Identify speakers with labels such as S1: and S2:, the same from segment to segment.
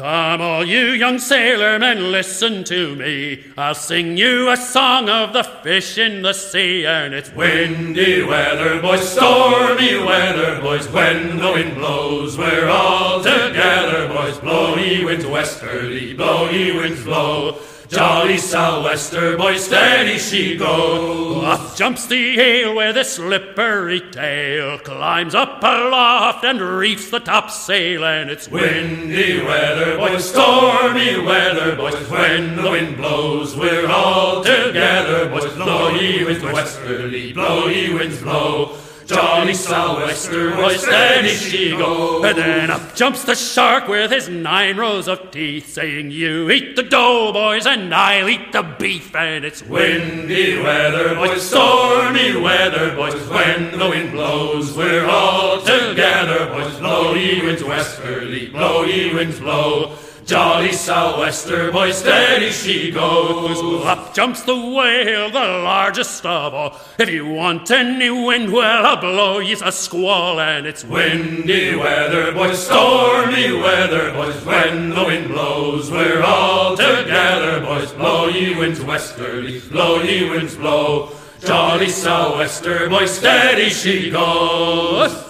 S1: Come, all you young sailormen, listen to me. I'll sing you a song of the fish in the sea, and it's windy weather, boys, stormy weather, boys. When the wind blows, we're all together, boys. Blow ye winds westerly, blow ye winds blow. Jolly sou'wester, boy, steady she go. Up jumps the ale with a slippery tail, climbs up aloft and reefs the topsail, and it's windy weather, boys, stormy weather, boys. When the wind blows, we're all together, boys. Blow ye winds westerly, blow ye winds blow. Jolly sou'wester, steady she go. And then up jumps the shark with his nine rows of teeth, saying, You eat the dough, boys, and I'll eat the beef. And it's windy weather, boys, stormy weather, boys. When the wind blows, we're all together, boys. Blow ye winds westerly, blow ye winds blow. Jolly sou'wester, boy, steady she goes. Up jumps the whale, the largest of all. If you want any wind, well, I'll blow you a squall, and it's windy weather, boys, stormy weather, boys. When the wind blows, we're all together, boys. Blow ye winds westerly, blow ye winds blow. Jolly sou'wester, boy, steady she goes.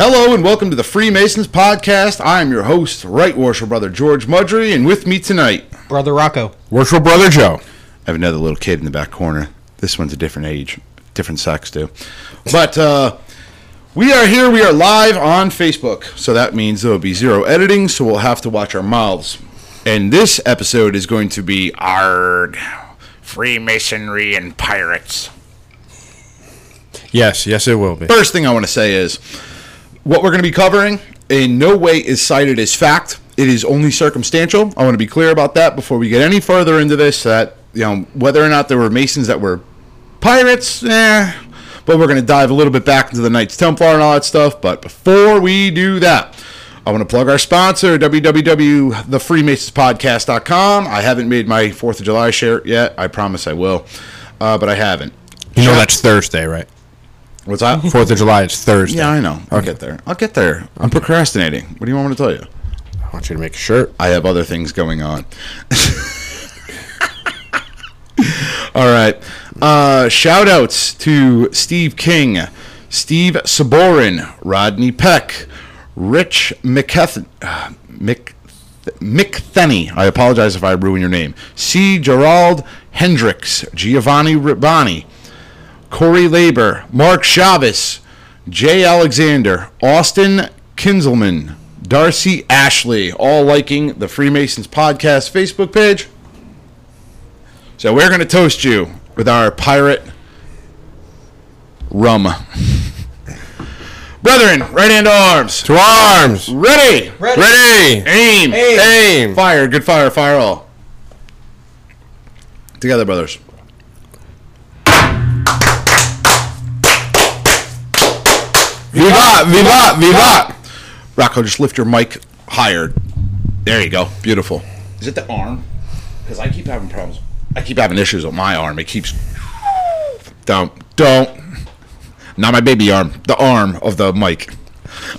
S2: Hello and welcome to the Freemasons Podcast. I am your host, Right Worship Brother George Mudry, and with me tonight,
S3: Brother Rocco.
S4: Worshipful Brother Joe.
S2: I have another little kid in the back corner. This one's a different age, different sex too. But uh, we are here. We are live on Facebook, so that means there will be zero editing. So we'll have to watch our mouths. And this episode is going to be ARG, Freemasonry and Pirates.
S4: Yes, yes, it will be.
S2: First thing I want to say is what we're going to be covering in no way is cited as fact. It is only circumstantial. I want to be clear about that before we get any further into this. That you know whether or not there were Masons that were pirates, eh. But we're going to dive a little bit back into the Knights Templar and all that stuff. But before we do that, I want to plug our sponsor, www.thefreemasonspodcast.com. I haven't made my 4th of July shirt yet. I promise I will. Uh, but I haven't.
S4: You know that's Thursday, right?
S2: What's that?
S4: Fourth of July, it's Thursday.
S2: Yeah, I know. I'll get there. I'll get there. I'm procrastinating. What do you want me to tell you?
S4: I want you to make a shirt.
S2: I have other things going on. All right. Uh, shout outs to Steve King, Steve Saborin, Rodney Peck, Rich McKeth- uh, Mc- McThenny. I apologize if I ruin your name. C. Gerald Hendricks, Giovanni Ribani, Corey Labor, Mark Chavez, Jay Alexander, Austin Kinzelman, Darcy Ashley, all liking the Freemasons Podcast Facebook page. So we're going to toast you with our pirate rum. Brethren, right hand to arms.
S4: To arms!
S2: Ready.
S4: Ready!
S2: Aim.
S4: Aim!
S2: Fire. Good fire. Fire all. Together, brothers.
S4: Vivat! Vivat! Vivat!
S2: Rocco, just lift your mic higher. There you go. Beautiful. Is it the arm? Because I keep having problems. I keep having issues with my arm. It keeps. Don't. Don't. Not my baby arm. The arm of the mic.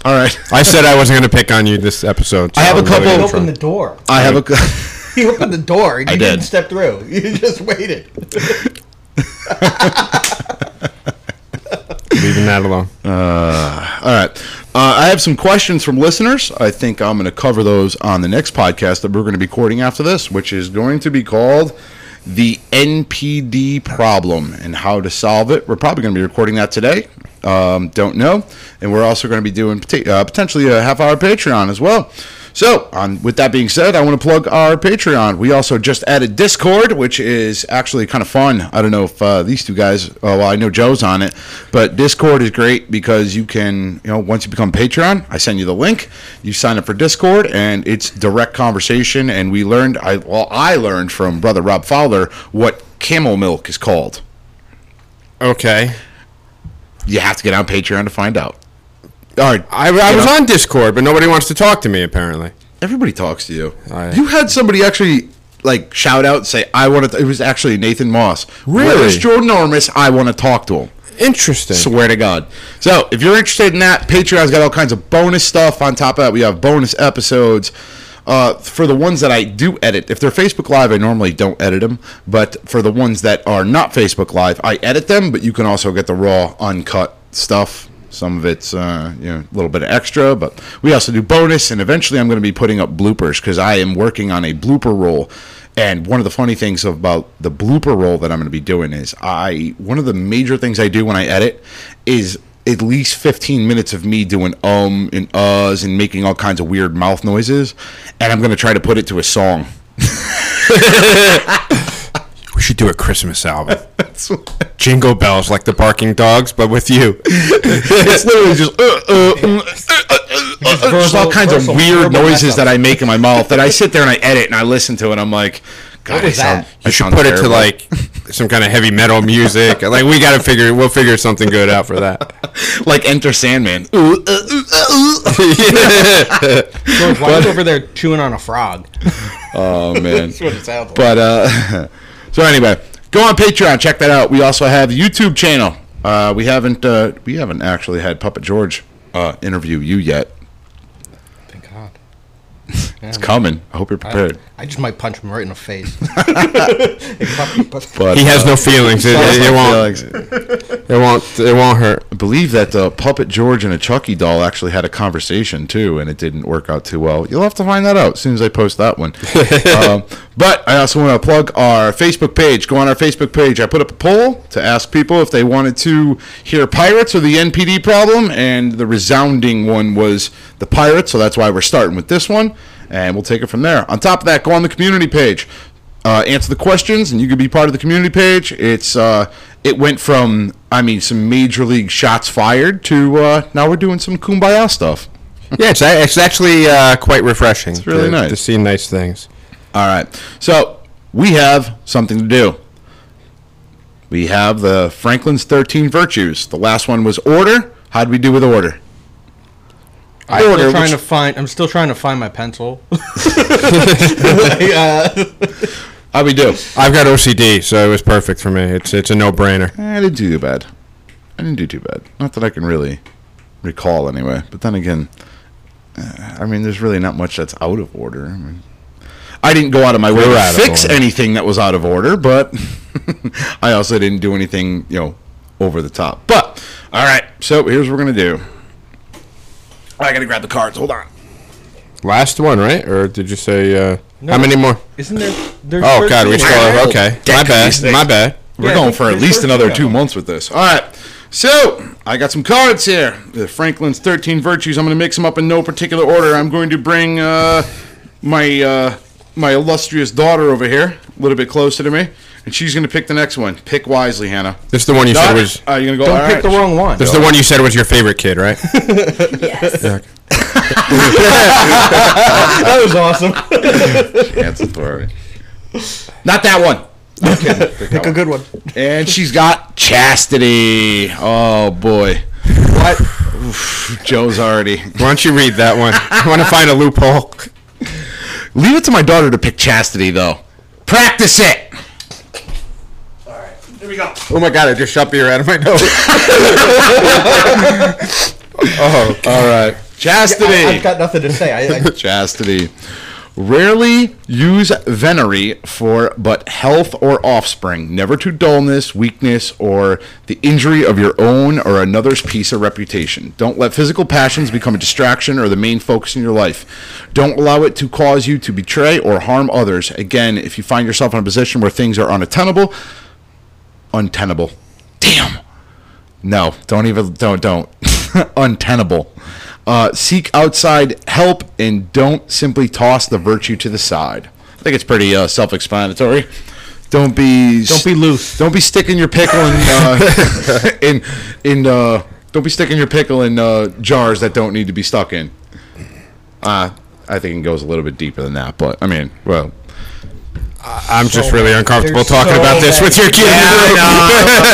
S2: All right.
S4: I said I wasn't going to pick on you this episode. so
S2: I have a
S4: I'm really
S2: couple-
S4: gonna
S3: You
S4: try.
S3: opened the door.
S2: I have a.
S3: You opened the door. You
S2: I
S3: didn't
S2: did.
S3: step through. You just waited.
S4: That.
S2: Uh, all right. Uh, I have some questions from listeners. I think I'm going to cover those on the next podcast that we're going to be recording after this, which is going to be called the NPD problem and how to solve it. We're probably going to be recording that today. Um, don't know. And we're also going to be doing uh, potentially a half hour Patreon as well. So, on, with that being said, I want to plug our Patreon. We also just added Discord, which is actually kind of fun. I don't know if uh, these two guys, oh, well, I know Joe's on it, but Discord is great because you can, you know, once you become Patreon, I send you the link, you sign up for Discord, and it's direct conversation. And we learned, I well, I learned from brother Rob Fowler what camel milk is called.
S4: Okay.
S2: You have to get on Patreon to find out. All right,
S4: I, I was
S2: know?
S4: on Discord, but nobody wants to talk to me apparently.
S2: Everybody talks to you.
S4: I-
S2: you had somebody actually like shout out and say, "I want to." It was actually Nathan Moss.
S4: Really?
S2: Where's Jordan Ormus? I want to talk to him.
S4: Interesting.
S2: Swear to God. So if you're interested in that, Patreon's got all kinds of bonus stuff. On top of that, we have bonus episodes. Uh, for the ones that I do edit, if they're Facebook Live, I normally don't edit them. But for the ones that are not Facebook Live, I edit them. But you can also get the raw, uncut stuff. Some of it's uh, you know a little bit of extra, but we also do bonus. And eventually, I'm going to be putting up bloopers because I am working on a blooper roll. And one of the funny things about the blooper roll that I'm going to be doing is I one of the major things I do when I edit is at least 15 minutes of me doing um and uhs and making all kinds of weird mouth noises, and I'm going to try to put it to a song.
S4: we should do a Christmas album. Jingle bells like the barking dogs, but with you.
S2: it's literally just uh, uh, mm, uh, uh, uh, uh, just all kinds of weird noises that I make in my mouth that I sit there and I edit and I listen to it, and I'm like, God,
S3: was
S2: sound,
S3: that?
S2: I
S4: You should
S2: sound
S4: put it to like some kind of heavy metal music. Like we got to figure. We'll figure something good out for that.
S2: like Enter Sandman. Ooh, uh, ooh, uh, ooh.
S3: George, why are you over there chewing on a frog?
S2: Oh man.
S3: That's what it sounds like.
S2: But uh, so anyway, go on Patreon, check that out. We also have the YouTube channel. Uh, we haven't uh, we haven't actually had Puppet George uh, interview you yet.
S3: Thank God.
S2: It's coming. I hope you're prepared.
S3: I just might punch him right in the face. Hey, puppy, puppy.
S2: But
S4: He has
S2: uh,
S4: no feelings. It, it, it won't.
S2: feelings.
S4: It won't. It won't hurt.
S2: I believe that the Puppet George and a Chucky doll actually had a conversation too, and it didn't work out too well. You'll have to find that out as soon as I post that one. um, but I also want to plug our Facebook page. Go on our Facebook page. I put up a poll to ask people if they wanted to hear pirates or the NPD problem, and the resounding one was the pirates. So that's why we're starting with this one, and we'll take it from there. On top of that, go on the community page uh, answer the questions, and you can be part of the community page. It's uh, it went from I mean some major league shots fired to uh, now we're doing some kumbaya stuff.
S4: Yeah, it's, it's actually uh, quite refreshing. It's
S2: really
S4: to,
S2: nice.
S4: to see nice things.
S2: All right, so we have something to do. We have the Franklin's thirteen virtues. The last one was order. How'd we do with order?
S3: I'm
S2: Order,
S3: still trying
S2: which-
S3: to find. I'm still trying to find my pencil.
S2: How'd we do?
S4: I've got OCD, so it was perfect for me. It's it's a no brainer.
S2: Eh, I didn't do too bad. I didn't do too bad. Not that I can really recall anyway. But then again, uh, I mean, there's really not much that's out of order. I, mean, I didn't go out of my way
S4: You're
S2: to fix
S4: order.
S2: anything that was out of order, but I also didn't do anything, you know, over the top. But all right, so here's what we're gonna do. I gotta grab the cards. Hold on.
S4: Last one, right? Or did you say uh,
S3: No.
S4: how many more?
S3: Isn't there? There's
S4: Oh God, we
S3: 13.
S4: still have. Okay, my bad. My bad.
S2: We're
S3: Yeah,
S2: going for at least another two
S3: them.
S2: months with this. All right. So, I got some cards here. The Franklin's 13 Virtues. I'm going to mix them up in no particular order. I'm going to bring uh, my uh, my illustrious daughter over here a little bit closer to me, and she's going to pick the next one. Pick wisely, Hannah.
S4: This is the one you said
S2: Dot,
S4: was.
S2: uh, you going to go?
S3: Don't
S2: all
S3: pick
S2: right.
S3: the wrong one.
S4: This is the one you said was your favorite kid, right?
S3: that was awesome.
S2: Chance Authority. Not that one.
S3: Pick a good one.
S2: And she's got Chastity. Oh, boy.
S3: What?
S2: Joe's already.
S4: Why don't you read that one? I want to find a loophole.
S2: Leave it to my daughter to pick Chastity, though. Practice it.
S4: Oh my God! I just shot beer out of my nose. oh, oh
S2: All right. Chastity.
S3: I, have got nothing to say. I, I,
S2: Chastity. Rarely use venery for but health or offspring, never to dullness, weakness, or the injury of your own or another's peace or reputation. Don't let physical passions become a distraction or the main focus in your life. Don't allow it to cause you to betray or harm others. Again, if you find yourself in a position where things are unattainable, untenable. Damn. No, don't even don't don't. Untenable. Uh, seek outside help and don't simply toss the virtue to the side. I think it's pretty uh, self-explanatory. Don't be
S3: Don't be loose.
S2: Don't be sticking your pickle in uh, in in uh, don't be sticking your pickle in uh, jars that don't need to be stuck in. Uh, I think it goes a little bit deeper than that, but I mean, well,
S4: I'm just really uncomfortable talking
S3: so
S4: about this with your kid.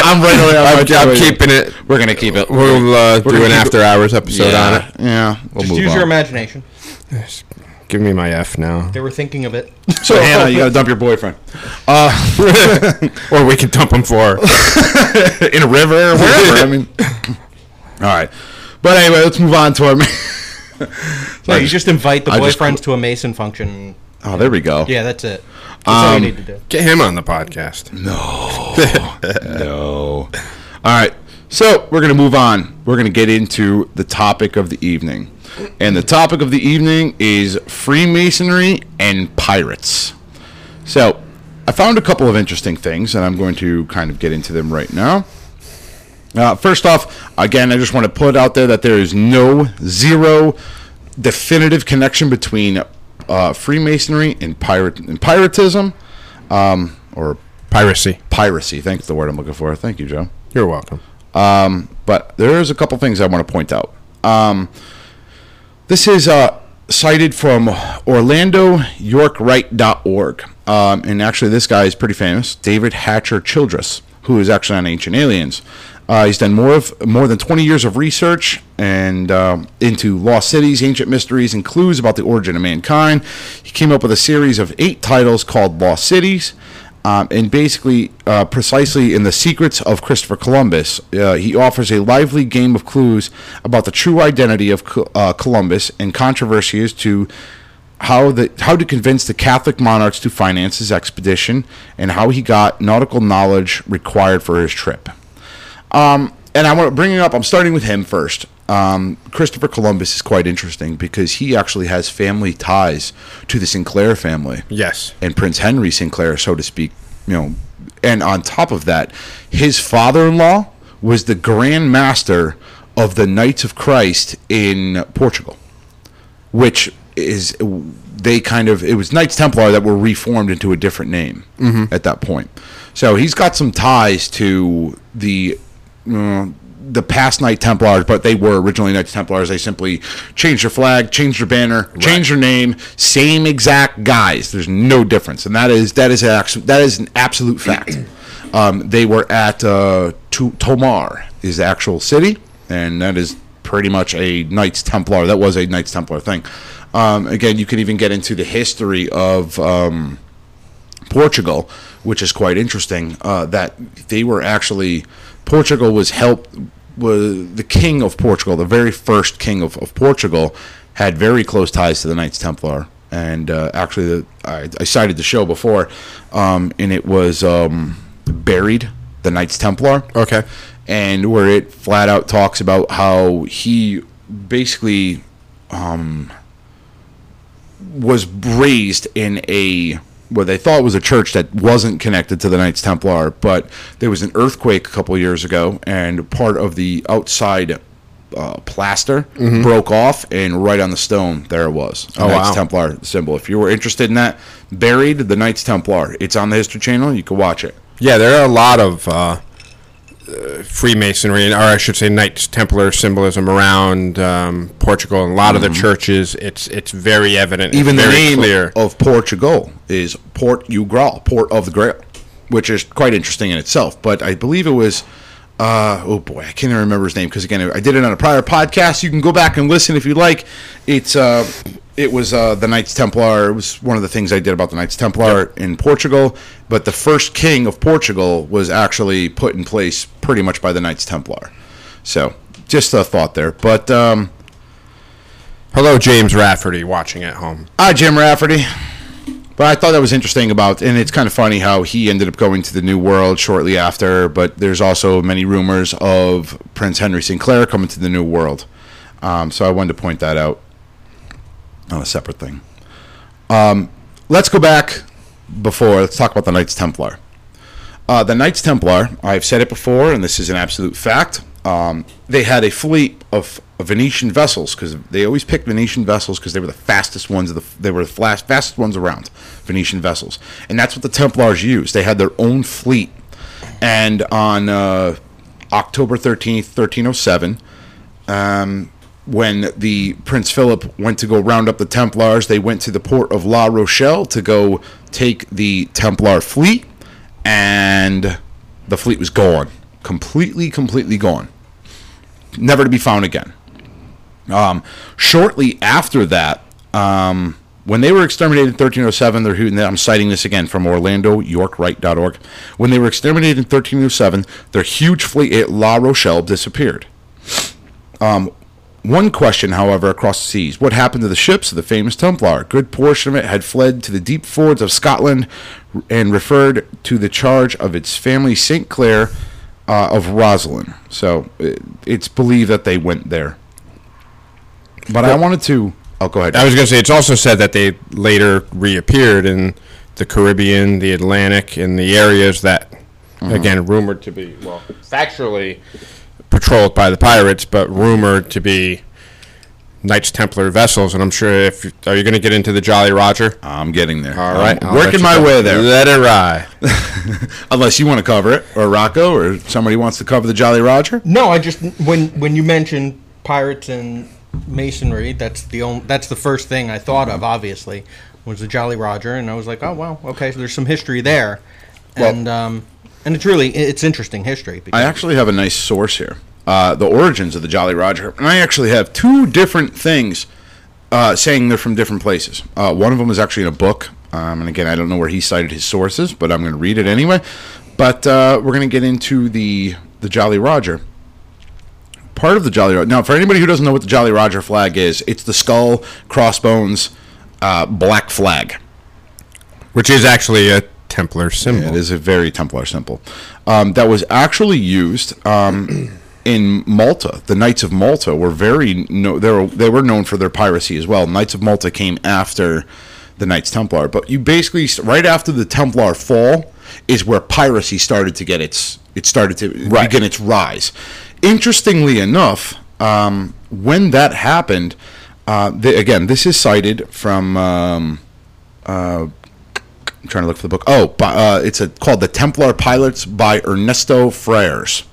S2: I'm right away.
S4: I'm,
S2: I'm,
S4: I'm keeping it.
S2: We're gonna keep it.
S4: We'll uh,
S2: We're
S4: do
S2: gonna
S4: an
S2: keep
S4: after hours episode
S2: yeah,
S4: on it.
S2: Yeah, we'll
S3: Just
S2: move
S3: use
S2: on.
S3: your imagination.
S4: Give me my F now.
S3: They were thinking of it.
S2: So Hannah, you gotta dump your boyfriend
S4: or we can dump him for.
S2: in a river or wherever. I mean, all right. But anyway, let's move on to our.
S3: No, you just invite the
S2: I just
S3: boyfriends to a Mason function.
S2: Oh, there we go.
S3: Yeah, that's it. That's all you
S2: Um,
S3: need to do.
S4: Get him on the podcast.
S2: No. no. All right. So we're going to move on. We're going to get into the topic of the evening. And the topic of the evening is Freemasonry and pirates. So I found a couple of interesting things, and I'm going to kind of get into them right now. Uh, first off, again, I just want to put out there that there is no zero definitive connection between uh, Freemasonry and pirate and piratism, um, or
S4: Piracy.
S2: piracy. Thanks, the word I'm looking for. Thank you, Joe.
S4: You're welcome.
S2: But there's a couple things I want to point out. Um, this is uh, cited from OrlandoYorkRite.org. Um, and actually, this guy is pretty famous, David Hatcher Childress, who is actually on Ancient Aliens. Uh, he's done more of more than 20 years of research and um, into lost cities, ancient mysteries, and clues about the origin of mankind. He came up with a series of eight titles called Lost Cities. Um, and basically, uh, precisely in the secrets of Christopher Columbus, uh, he offers a lively game of clues about the true identity of uh, Columbus and controversy as to how the how to convince the Catholic monarchs to finance his expedition and how he got nautical knowledge required for his trip. Um, and I want to bring it up. I'm starting with him first. Um, Christopher Columbus is quite interesting because he actually has family ties to the Sinclair family
S4: Yes.
S2: and Prince Henry Sinclair, so to speak. You know, and on top of that, his father-in-law was the Grand Master of the Knights of Christ in Portugal, which is they kind of it was Knights Templar that were reformed into a different name at that point. So he's got some ties to the. Uh, the past Knight Templars, but they were originally Knights Templars. They simply changed their flag, changed their banner, changed their name, same exact guys. There's no difference, and that is that is actu- that is an absolute fact. Um, they were at uh, to- Tomar, is the actual city, and that is pretty much a Knights Templar. That was a Knights Templar thing. Um, again, you can even get into the history of. Um, Portugal, which is quite interesting. Uh, that they were actually Portugal was helped was the king of Portugal, the very first king of, of Portugal, had very close ties to the Knights Templar. And uh, actually, the, I, I cited the show before, um, and it was um, buried the Knights Templar
S4: Okay.
S2: and where it flat out talks about how he basically um, was raised in a what they thought was a church that wasn't connected to the Knights Templar, but there was an earthquake a couple years ago, and part of the outside uh, plaster broke off, and right on the stone there it was, a
S4: Oh,
S2: Knights
S4: wow.
S2: Templar symbol. If you were interested in that, buried the Knights Templar. It's on the History Channel. You can watch it.
S4: Yeah, there are a lot of uh, uh, Freemasonry, or I should say, Knights Templar symbolism around um, Portugal and a lot of the churches. It's it's very evident.
S2: Mm-hmm. even the name
S4: clear.
S2: of Portugal is Port U Port of the Grail, which is quite interesting in itself. But I believe it was, uh, oh boy, I can't even remember his name because again, I did it on a prior podcast. You can go back and listen if you like. It's uh, it was uh, the Knights Templar. It was one of the things I did about the Knights Templar in Portugal. But the first king of Portugal was actually put in place pretty much by the Knights Templar. So just a thought there, but. Um,
S4: Hello, James Rafferty, watching at home.
S2: Hi, Jim Rafferty. But I thought that was interesting about, and it's kind of funny how he ended up going to the New World shortly after. But there's also many rumors of Prince Henry Sinclair coming to the New World. Um, so I wanted to point that out on a separate thing. Um, let's go back before. Let's talk about the Knights Templar. Uh, the Knights Templar, I've said it before, and this is an absolute fact. Um, they had a fleet of, Venetian vessels because they always picked Venetian vessels because they were the fastest ones. The they were the flas- fastest ones around. Venetian vessels, and that's what the Templars used. They had their own fleet, and on uh, October thirteenth, thirteen oh seven, um, when the Prince Philip went to go round up the Templars, they went to the port of La Rochelle to go take the Templar fleet, and the fleet was gone, completely, completely gone, never to be found again. Um, shortly after that, um, when they were exterminated in 1307, they're, I'm citing this again from OrlandoYorkRite.org. When they were exterminated in 1307, their huge fleet at La Rochelle disappeared. Um, one question, however, across the seas: What happened to the ships of the famous Templar? A good portion of it had fled to the deep fords of Scotland and referred to the charge of its family, Saint Clair uh, of Roslin. So it, it's believed that they went there. But I wanted to. Oh, go ahead.
S4: I was going to say it's also said that they later reappeared in the Caribbean, the Atlantic, and the areas that, mm-hmm. again, rumored to be well, factually patrolled by the pirates, but rumored to be Knights Templar vessels. And I'm sure if are you going to get into the Jolly Roger?
S2: I'm getting there.
S4: All right,
S2: I'm working my way there.
S4: Let it ride.
S2: Unless you want to cover it, or Rocco, or somebody wants to cover the Jolly Roger.
S3: No, I just when when you mentioned pirates and masonry, that's the only that's the first thing I thought of. Obviously, was the Jolly Roger, and I was like, oh wow, okay, so there's some history there,
S2: Well-
S3: and um, and it's really it's interesting history. Because
S2: I actually have a nice source here. Uh, the origins of the Jolly Roger. And I actually have two different things uh, saying they're from different places. Uh, one of them is actually in a book. Um, and again, I don't know where he cited his sources, but I'm going to read it anyway. But uh, we're going to get into the, the Jolly Roger. Part of the Jolly Roger. Now, for anybody who doesn't know what the Jolly Roger flag is, it's the skull, crossbones, uh, black flag.
S4: Which is actually a Templar symbol.
S2: It is a very Templar symbol. Um, that was actually used um, in Malta. The Knights of Malta were very no, they were they were known for their piracy as well. Knights of Malta came after the Knights Templar, but you basically right after the Templar fall is where piracy started to get its it started to begin its rise. Interestingly enough, um, when that happened, uh, the, again, this is cited from. Um, I'm trying to look for the book. Oh, bi- uh, it's a, called The Templar Pirates by Ernesto Frers,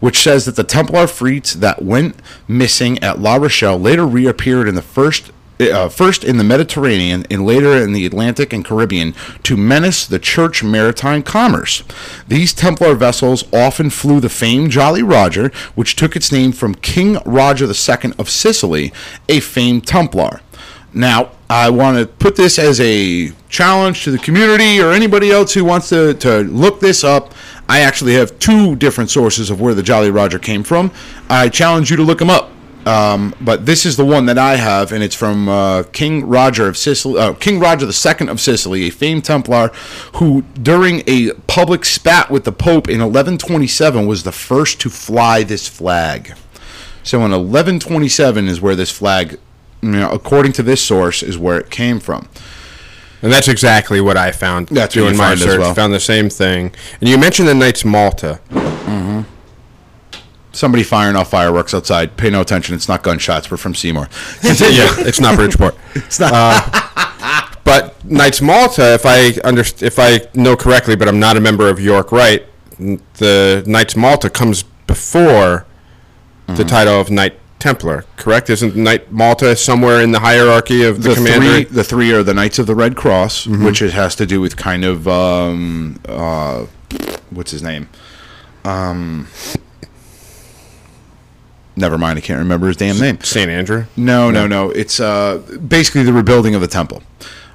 S2: which says that the Templar fleets that went missing at La Rochelle later reappeared in the first. Uh, first in the Mediterranean and later in the Atlantic and Caribbean to menace the church maritime commerce. These Templar vessels often flew the famed Jolly Roger, which took its name from King Roger II of Sicily, a famed Templar. Now, I want to put this as a challenge to the community or anybody else who wants to, to look this up. I actually have two different sources of where the Jolly Roger came from. I challenge you to look them up. Um, but this is the one that I have, and it's from uh, King Roger of Sicily, uh, King Roger II of Sicily, a famed Templar, who during a public spat with the Pope in 1127 was the first to fly this flag. So in 1127 is where this flag, you know, according to this source, is where it came from.
S4: And that's exactly what I found
S2: That's
S4: doing my search.
S2: well.
S4: Found the same thing. And you mentioned the Knights Malta.
S2: Somebody firing off fireworks outside. Pay no attention. It's not gunshots. We're from Seymour.
S4: yeah, it's not Bridgeport. it's not. but Knights Malta, if I underst- if I know correctly, but I'm not a member of York Rite, the Knights Malta comes before
S2: Mm-hmm.
S4: the title of Knight Templar. Correct? Isn't Knight Malta somewhere in the hierarchy of the,
S2: the
S4: commander?
S2: three, the three are the Knights of the Red Cross, which it has to do with kind of um, uh, what's his name? Um, never mind. I can't remember his damn name.
S4: Saint Andrew.
S2: No, no, no. It's uh, basically the rebuilding of the temple.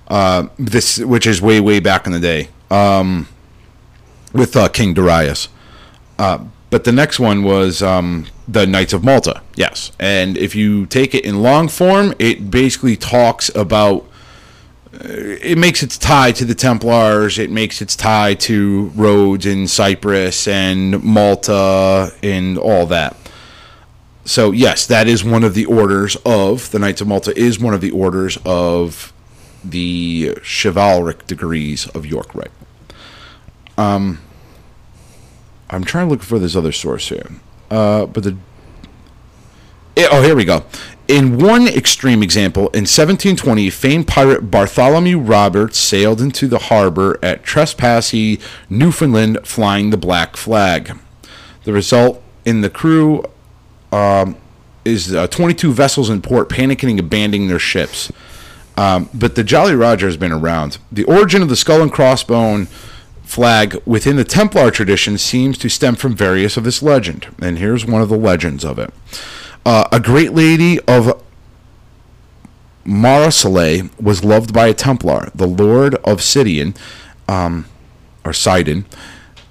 S2: Uh, this, which is way, way back in the day, um, with uh, King Darius. Uh, but the next one was um, the Knights of Malta, yes. And if you take it in long form, it basically talks about. uh, It makes its tie to the Templars. It makes its tie to Rhodes and Cyprus and Malta and all that. So yes, that is one of the orders of the Knights of Malta. Is one of the orders of the chivalric degrees of York Rite. Um, I'm trying to look for this other source here, uh, but the Eh, oh here we go. In one extreme example, in 1720, famed pirate Bartholomew Roberts sailed into the harbor at Trepassey, Newfoundland, flying the black flag. The result in the crew um, is uh, 22 vessels in port panicking and abandoning their ships. Um, but the Jolly Roger has been around. The origin of the skull and crossbone flag within the Templar tradition seems to stem from various of this legend. And here's one of the legends of it. Uh, a great lady of Marseille was loved by a Templar, the Lord of Sidon, um, or Sidon,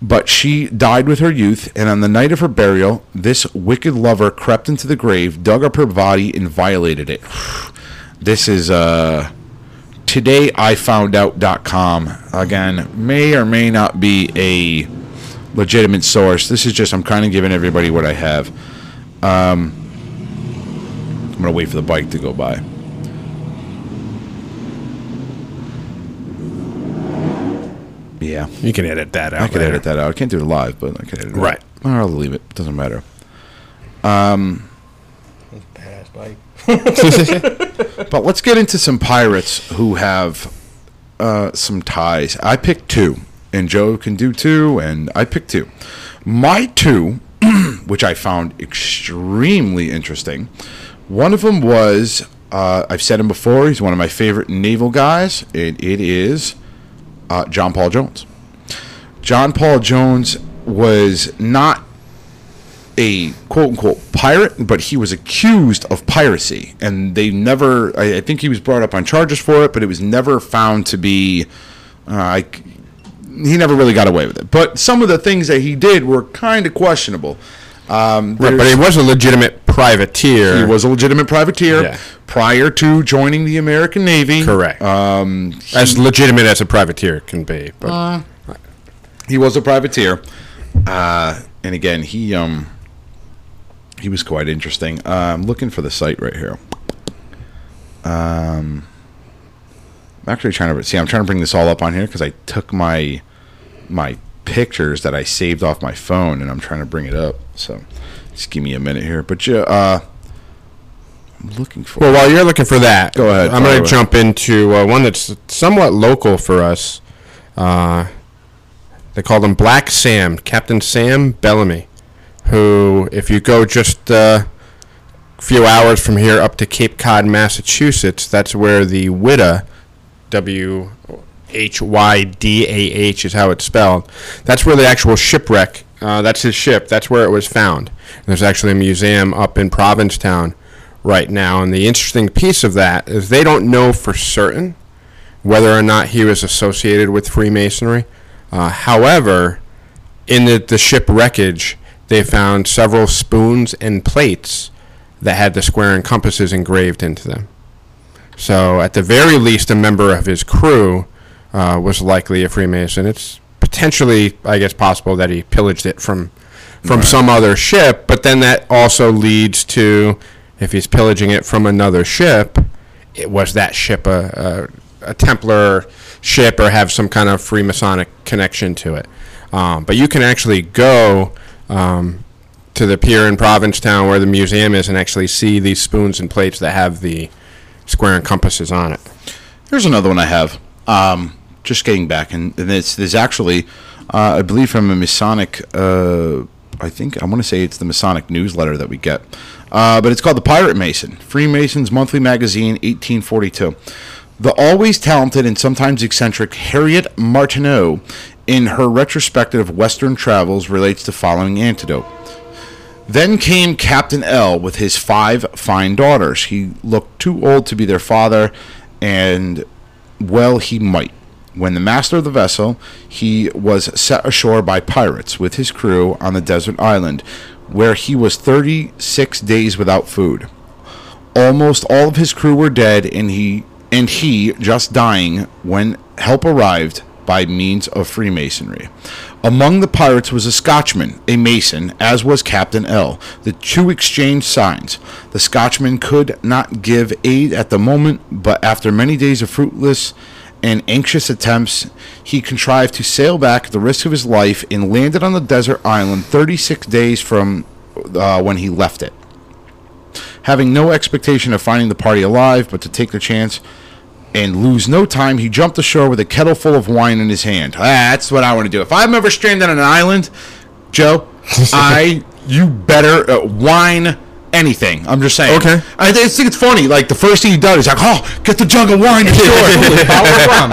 S2: but she died with her youth, and on the night of her burial, this wicked lover crept into the grave, dug up her body, and violated it. This is uh, todayifoundout.com. Again, may or may not be a legitimate source. This is just, I'm kind of giving everybody what I have. Um, I'm going to wait for the bike to go by. Yeah.
S4: You can edit that out.
S2: I can
S4: later.
S2: edit that out. I can't do it live, but I can edit it.
S4: Right.
S2: Out. I'll leave it. Doesn't matter. Um.
S3: Badass bike.
S2: But let's get into some pirates who have uh, some ties. I picked two, and Joe can do two, and I picked two. My two, which I found extremely interesting, one of them was uh, I've said him before. He's one of my favorite naval guys. It, it is uh, John Paul Jones. John Paul Jones was not a quote unquote pirate, but he was accused of piracy, and they never. I, I think he was brought up on charges for it, but it was never found to be. Uh, I, he never really got away with it. But some of the things that he did were kind of questionable. Um,
S4: Right, but he was a legitimate privateer.
S2: he was a legitimate privateer
S4: Yeah.
S2: prior to joining the American Navy.
S4: correct.
S2: Um,
S4: as legitimate as a privateer can be. But
S2: he was a privateer, uh, and again, he um, he was quite interesting. Uh, I'm looking for the site right here. Um, I'm actually trying to see. I'm trying to bring this all up on here because I took my my pictures that I saved off my phone, and I'm trying to bring it up. So, just give me a minute here. But yeah, uh, I'm looking for.
S4: well, while you're looking for that,
S2: Go ahead,
S4: I'm going to jump into uh, one that's somewhat local for us. Uh, they called him Black Sam, Captain Sam Bellamy, who, if you go just uh, a few hours from here up to Cape Cod, Massachusetts, that's where the Whydah, W H Y D A H is how it's spelled. That's where the actual shipwreck. Uh, that's his ship. That's where it was found. There's actually a museum up in Provincetown right now, and the interesting piece of that is they don't know for certain whether or not he was associated with Freemasonry. Uh, however, in the, the ship wreckage, they found several spoons and plates that had the square and compasses engraved into them. So, at the very least, a member of his crew uh, was likely a Freemason. It's potentially, I guess, possible that he pillaged it from from some other ship, but then that also leads to if he's pillaging it from another ship, it was that ship a, a, a Templar ship or have some kind of Freemasonic connection to it. Um, but you can actually go um, to the pier in Provincetown where the museum is and actually see these spoons and plates that have the square and compasses on it.
S2: Here's another one I have. Um, just getting back, and, and there's actually, uh, I believe, from a Masonic. Uh, I think I want to say it's the Masonic newsletter that we get, uh, but it's called the Pirate Mason, Freemasons Monthly Magazine, 1842. The always talented and sometimes eccentric Harriet Martineau, in her retrospective of Western travels, relates the following anecdote. Then came Captain L with his five fine daughters. He looked too old to be their father, and well he might. When the master of the vessel, he was set ashore by pirates with his crew on the desert island, where he was 36 days without food. Almost all of his crew were dead, and he and he just dying when help arrived by means of Freemasonry. Among the pirates was a Scotchman, a Mason, as was Captain L. The two exchanged signs. The Scotchman could not give aid at the moment, but after many days of fruitless and anxious attempts, he contrived to sail back at the risk of his life and landed on the desert island 36 days from uh, when he left it having no expectation of finding the party alive, but to take the chance and lose no time, he jumped ashore with a kettle full of wine in his hand. Ah, that's what I want to do. If I'm ever stranded on an island, Joe, I you better uh, wine anything. I'm just saying.
S4: Okay.
S2: I just think it's funny. Like the first thing he does, he's like, "Oh, get the jug of wine ashore."
S3: Bottle of rum.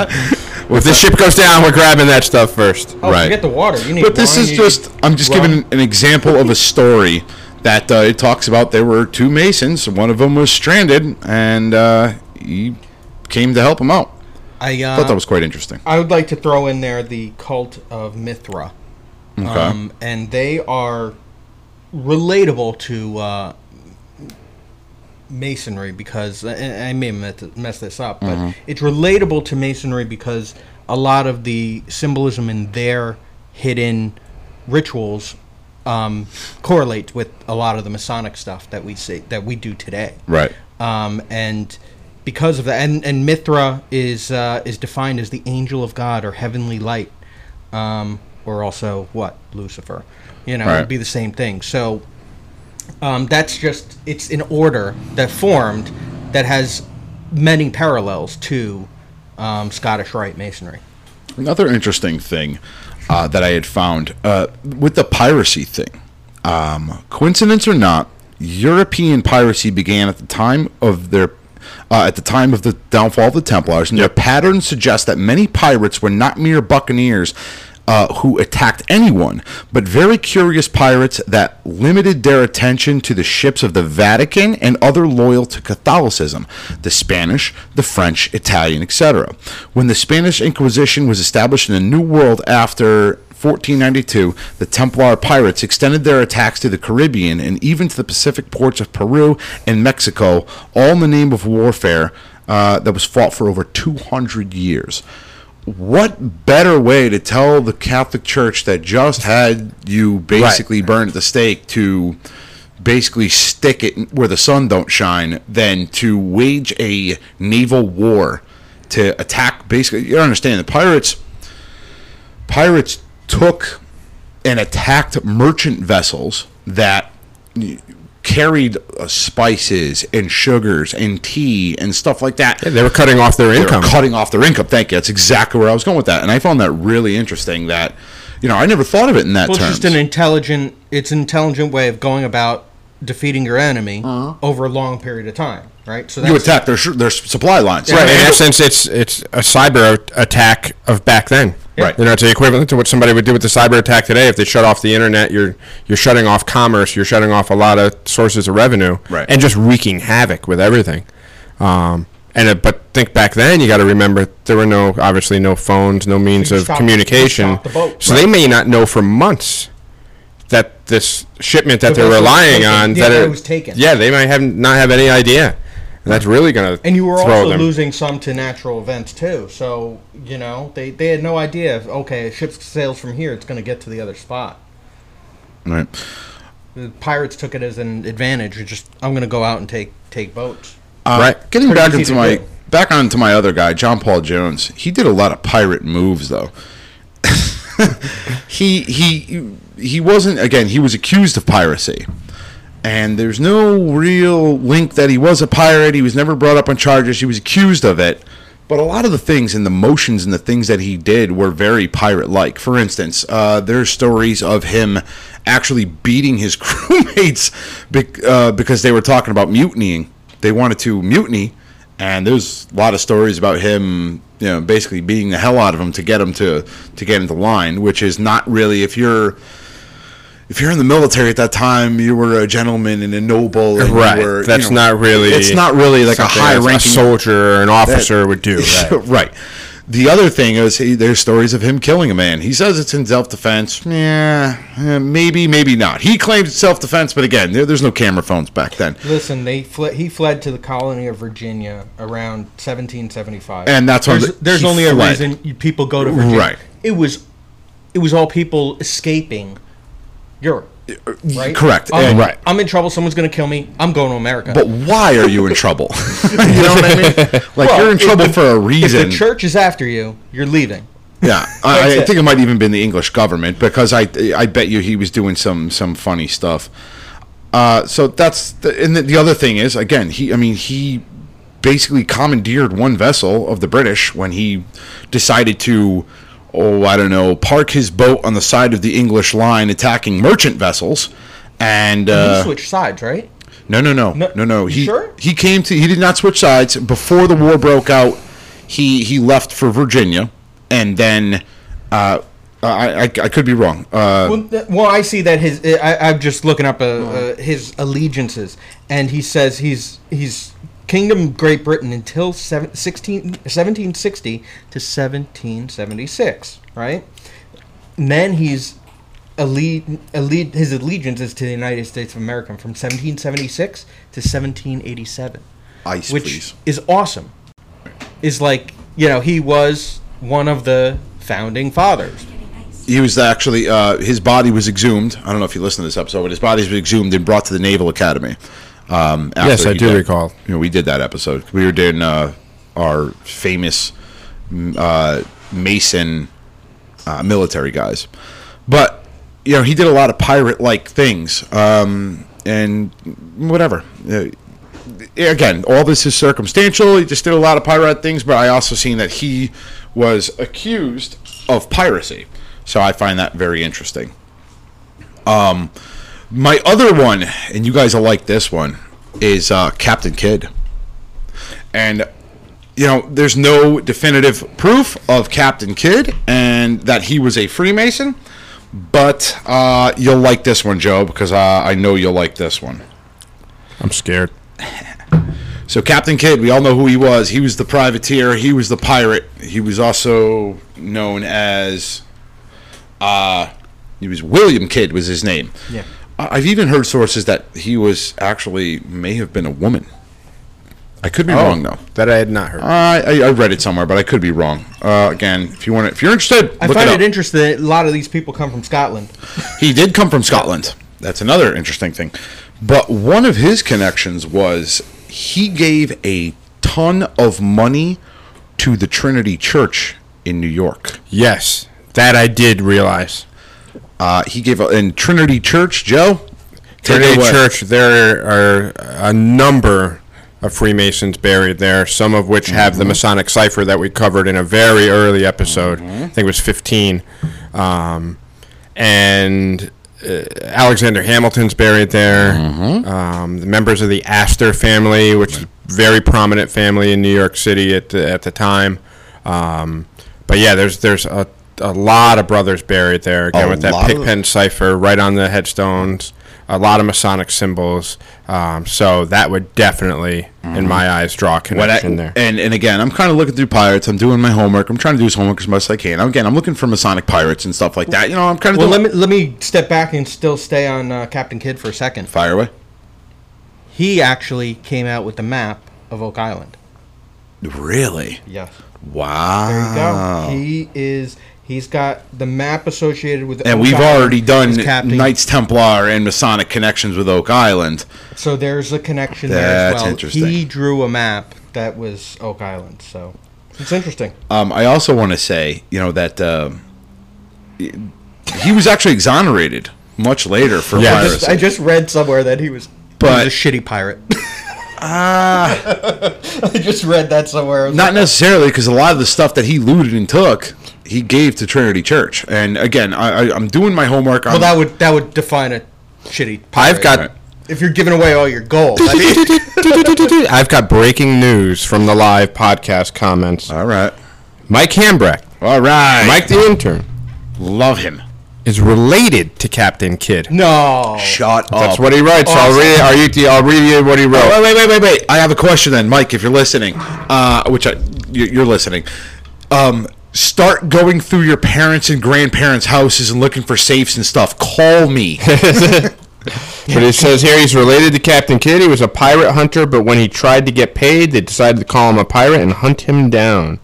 S4: Well, if this ship goes down, we're grabbing that stuff first.
S3: Oh,
S2: Right.
S3: forget the water. You need.
S2: But this
S3: wine,
S2: is just. I'm just
S3: rum.
S2: giving an example of a story that uh, it talks about there were two Masons. One of them was stranded, and uh, he came to help him out.
S3: I uh,
S2: thought that was quite interesting.
S3: I would like to throw in there the cult of Mithra.
S2: Okay.
S3: Um, and they are relatable to uh, masonry because I may mess this up, but
S2: Mm-hmm.
S3: it's relatable to masonry because a lot of the symbolism in their hidden rituals um, correlates with a lot of the Masonic stuff that we see that we do today
S2: right.
S3: um, and because of that, and, and Mithra is uh, is defined as the angel of God or heavenly light, um, or also what Lucifer, you know,
S2: Right.
S3: it'd be the same thing. So um, that's just it's an order that formed that has many parallels to um, Scottish Rite Masonry.
S2: Another interesting thing uh, that I had found uh, with the piracy thing, um, coincidence or not, European piracy began at the time of their. Uh, at the time of the downfall of the Templars, and their pattern suggests that many pirates were not mere buccaneers uh, who attacked anyone, but very curious pirates that limited their attention to the ships of the Vatican and other loyal to Catholicism, the Spanish, the French, Italian, etc. When the Spanish Inquisition was established in the New World after 1492, the Templar pirates extended their attacks to the Caribbean and even to the Pacific ports of Peru and Mexico, all in the name of warfare uh, that was fought for over 200 years what better way to tell the Catholic Church that just had you basically burned at the stake to basically stick it where the sun don't shine than to wage a naval war to attack basically you don't understand the pirates pirates took and attacked merchant vessels that carried uh, spices and sugars and tea and stuff like that
S4: They were cutting off their
S2: they were
S4: income.
S2: cutting off their income. Thank you. That's exactly where I was going with that, and I found that really interesting. That you know, I never thought of it in that
S3: Well, it's
S2: terms.
S3: just an intelligent. It's an intelligent way of going about defeating your enemy over a long period of time, right? So
S2: you attack their sh- their supply lines,
S4: Right. In essence, it's it's a cyber attack of back then.
S2: Right.
S4: You know, it's the equivalent to what somebody would do with the cyber attack today. If they shut off the internet, you're you're shutting off commerce. You're shutting off a lot of sources of revenue.
S2: Right.
S4: And just wreaking havoc with everything. Um, and it, but think back then, you got to remember there were no obviously no phones, no means
S3: You
S4: of
S3: stop-
S4: communication.
S3: the boat.
S4: so they may not know for months that this shipment that
S3: The
S4: they're relying
S3: taken.
S4: on
S3: Yeah,
S4: that
S3: that
S4: it
S3: it was taken.
S4: Yeah, they might have not have any idea. And that's really going to
S3: And you were
S4: throw
S3: also
S4: them.
S3: losing some to natural events too. So you know they, they had no idea. If, okay, a ship sails from here, it's going to get to the other spot.
S2: Right.
S3: The pirates took it as an advantage. It's just I'm going to go out and take take boats.
S2: Uh,
S4: Right.
S2: Getting back into
S3: to
S2: my
S3: do.
S2: back onto my other guy, John Paul Jones. He did a lot of pirate moves, though. he he he wasn't again. He was accused of piracy, and there's no real link that he was a pirate. He was never brought up on charges. He was accused of it. But a lot of the things and the motions and the things that he did were very pirate-like. For instance, uh, there's stories of him actually beating his crewmates bec- uh, because they were talking about mutinying. They wanted to mutiny, and there's a lot of stories about him, you know, basically beating the hell out of them to get him to to get into line, which is not really if you're if you're in the military at that time, you were a gentleman and a noble. And you
S4: Right.
S2: were, you
S4: That's
S2: know,
S4: not really.
S2: It's not really like a
S4: something
S2: high
S4: a
S2: ranking
S4: soldier or an officer would do. Right.
S2: right. The other thing is, he, there's stories of him killing a man. He says it's in self defense. Yeah, maybe, maybe not. He claims it's self defense, but again, there, there's no camera phones back then.
S3: Listen, they fled, he fled to the colony of Virginia around 1775.
S2: And that's when
S3: there's,
S2: the-
S3: there's only
S2: fled.
S3: a reason people go to Virginia.
S2: Right.
S3: It was it was all people escaping Europe. Right?
S2: correct. Right.
S3: I'm in trouble. Someone's going to kill me. I'm going to America.
S2: But why are you in trouble? you know what I mean? Like
S3: Well,
S2: you're in trouble
S3: the-
S2: for a reason.
S3: if the church is after you, you're leaving.
S2: Yeah, I, I think it might even been the English government because I I bet you he was doing some some funny stuff. Uh, so that's the, and the, the other thing is again he I mean he basically commandeered one vessel of the British when he decided to oh I don't know park his boat on the side of the English line attacking merchant vessels and uh,
S3: switch sides, right?
S2: no, no, no,
S3: No-
S2: no, no. He
S3: sure?
S2: he came to. He did not switch sides before the war broke out. He he left for Virginia, and then uh, I, I I could be wrong. Uh,
S3: Well, th- well, I see that his. I, I'm just looking up uh, uh, his allegiances, and he says he's he's Kingdom Great Britain until seven, 16, 1760 to 1776, right? And then he's alle- his allegiance is to the United States of America from 1776 to 1787,
S2: ice,
S3: which
S2: please.
S3: is awesome. Is like you know he was one of the founding fathers.
S2: He was actually uh, his body was exhumed. I don't know if you listened to this episode, but his body was exhumed and brought to the Naval Academy. Um, after
S4: Yes, I do
S2: died.
S4: recall.
S2: You know, we did that episode. We were doing uh, our famous uh, Mason uh, military guys, but you know, he did a lot of pirate-like things, um, and whatever. Uh, again, all this is circumstantial. He just did a lot of pirate things, but I also seen that he was accused of piracy. So I find that very interesting. Um, my other one, and you guys will like this one, is uh, Captain Kidd. And you know, there's no definitive proof of Captain Kidd and that he was a Freemason. But uh, you'll like this one, Joe, because uh, I know you'll like this one.
S4: I'm scared.
S2: So Captain Kidd, we all know who he was. He was the privateer. He was the pirate. He was also known as, uh, he was William Kidd was his name.
S3: Yeah.
S2: I- I've even heard sources that he was actually may have been a woman. I could be wrong though.
S4: That I had not heard.
S2: Uh, I, I read it somewhere, but I could be wrong. Uh, again, if you want, if you're interested,
S3: I
S2: look
S3: find
S2: it
S3: it, interesting that a lot of these people come from Scotland.
S2: He did come from Scotland. That's another interesting thing. But one of his connections was he gave a ton of money to the Trinity Church in New York.
S4: yes, that I did realize.
S2: Uh, he gave a, in Trinity Church, Joe.
S4: Trinity. Church, there are a number of Freemasons buried there, some of which have
S2: Mm-hmm.
S4: the Masonic cipher that we covered in a very early episode.
S2: Mm-hmm.
S4: I think it was 15. Um, and uh, Alexander Hamilton's buried there.
S2: Mm-hmm.
S4: Um, the members of the Astor family, which is a very prominent family in New York City at the, at the time. Um, but yeah, there's there's a, a lot of brothers buried there again
S2: A
S4: with that
S2: lot
S4: pigpen cipher right on the headstones. A lot of Masonic symbols. Um, so that would definitely, in my eyes, draw a
S2: Mm-hmm. I-
S4: connection there.
S2: and and again, I'm kind of looking through pirates. I'm doing my homework. I'm trying to do his homework as much as I can. Again, I'm looking for Masonic pirates and stuff like that. You know, I'm kind of
S3: Well, let me let me step back and still stay on uh, Captain Kidd for a second.
S2: fire away.
S3: He actually came out with the map of Oak Island.
S2: Really?
S3: Yes.
S2: Wow.
S3: There you go. He is. He's got the map associated with.
S2: and
S3: Oak
S2: we've
S3: Island
S2: already done
S3: captain.
S2: Knights Templar and Masonic connections with Oak Island.
S3: So there's a connection there
S2: That's
S3: well.
S2: interesting.
S3: He drew a map that was Oak Island. So it's interesting.
S2: Um, I also want to say, you know, that um, he was actually exonerated much later for
S4: Yeah.
S3: I
S2: piracy.
S3: just, I just read somewhere that he was.
S2: But-
S3: he was a shitty pirate. Ah. I just read that somewhere. I was
S2: Not
S3: like,
S2: necessarily, because a lot of the stuff that he looted and took, he gave to Trinity Church. And again, I, I, I'm doing my homework.
S3: well,
S2: I'm,
S3: that would that would define a shitty. Pirate.
S4: I've got
S3: if you're giving away all your gold. I mean,
S4: I've got breaking news from the live podcast comments.
S2: all right,
S4: Mike Hambrecht,
S2: all right.
S4: Mike the intern,
S2: love him.
S4: is related to Captain Kidd.
S3: no.
S2: Shut up.
S4: That's what he writes. So I'll read. I'll read, you, I'll read you what he wrote.
S2: Oh, wait, wait, wait, wait, wait. I have a question then, Mike. If you're listening, uh, which I, you- you're listening, um, start going through your parents and grandparents' houses and looking for safes and stuff. Call me.
S4: But it says here he's related to Captain Kidd. He was a pirate hunter, but when he tried to get paid, they decided to call him a pirate and hunt him down.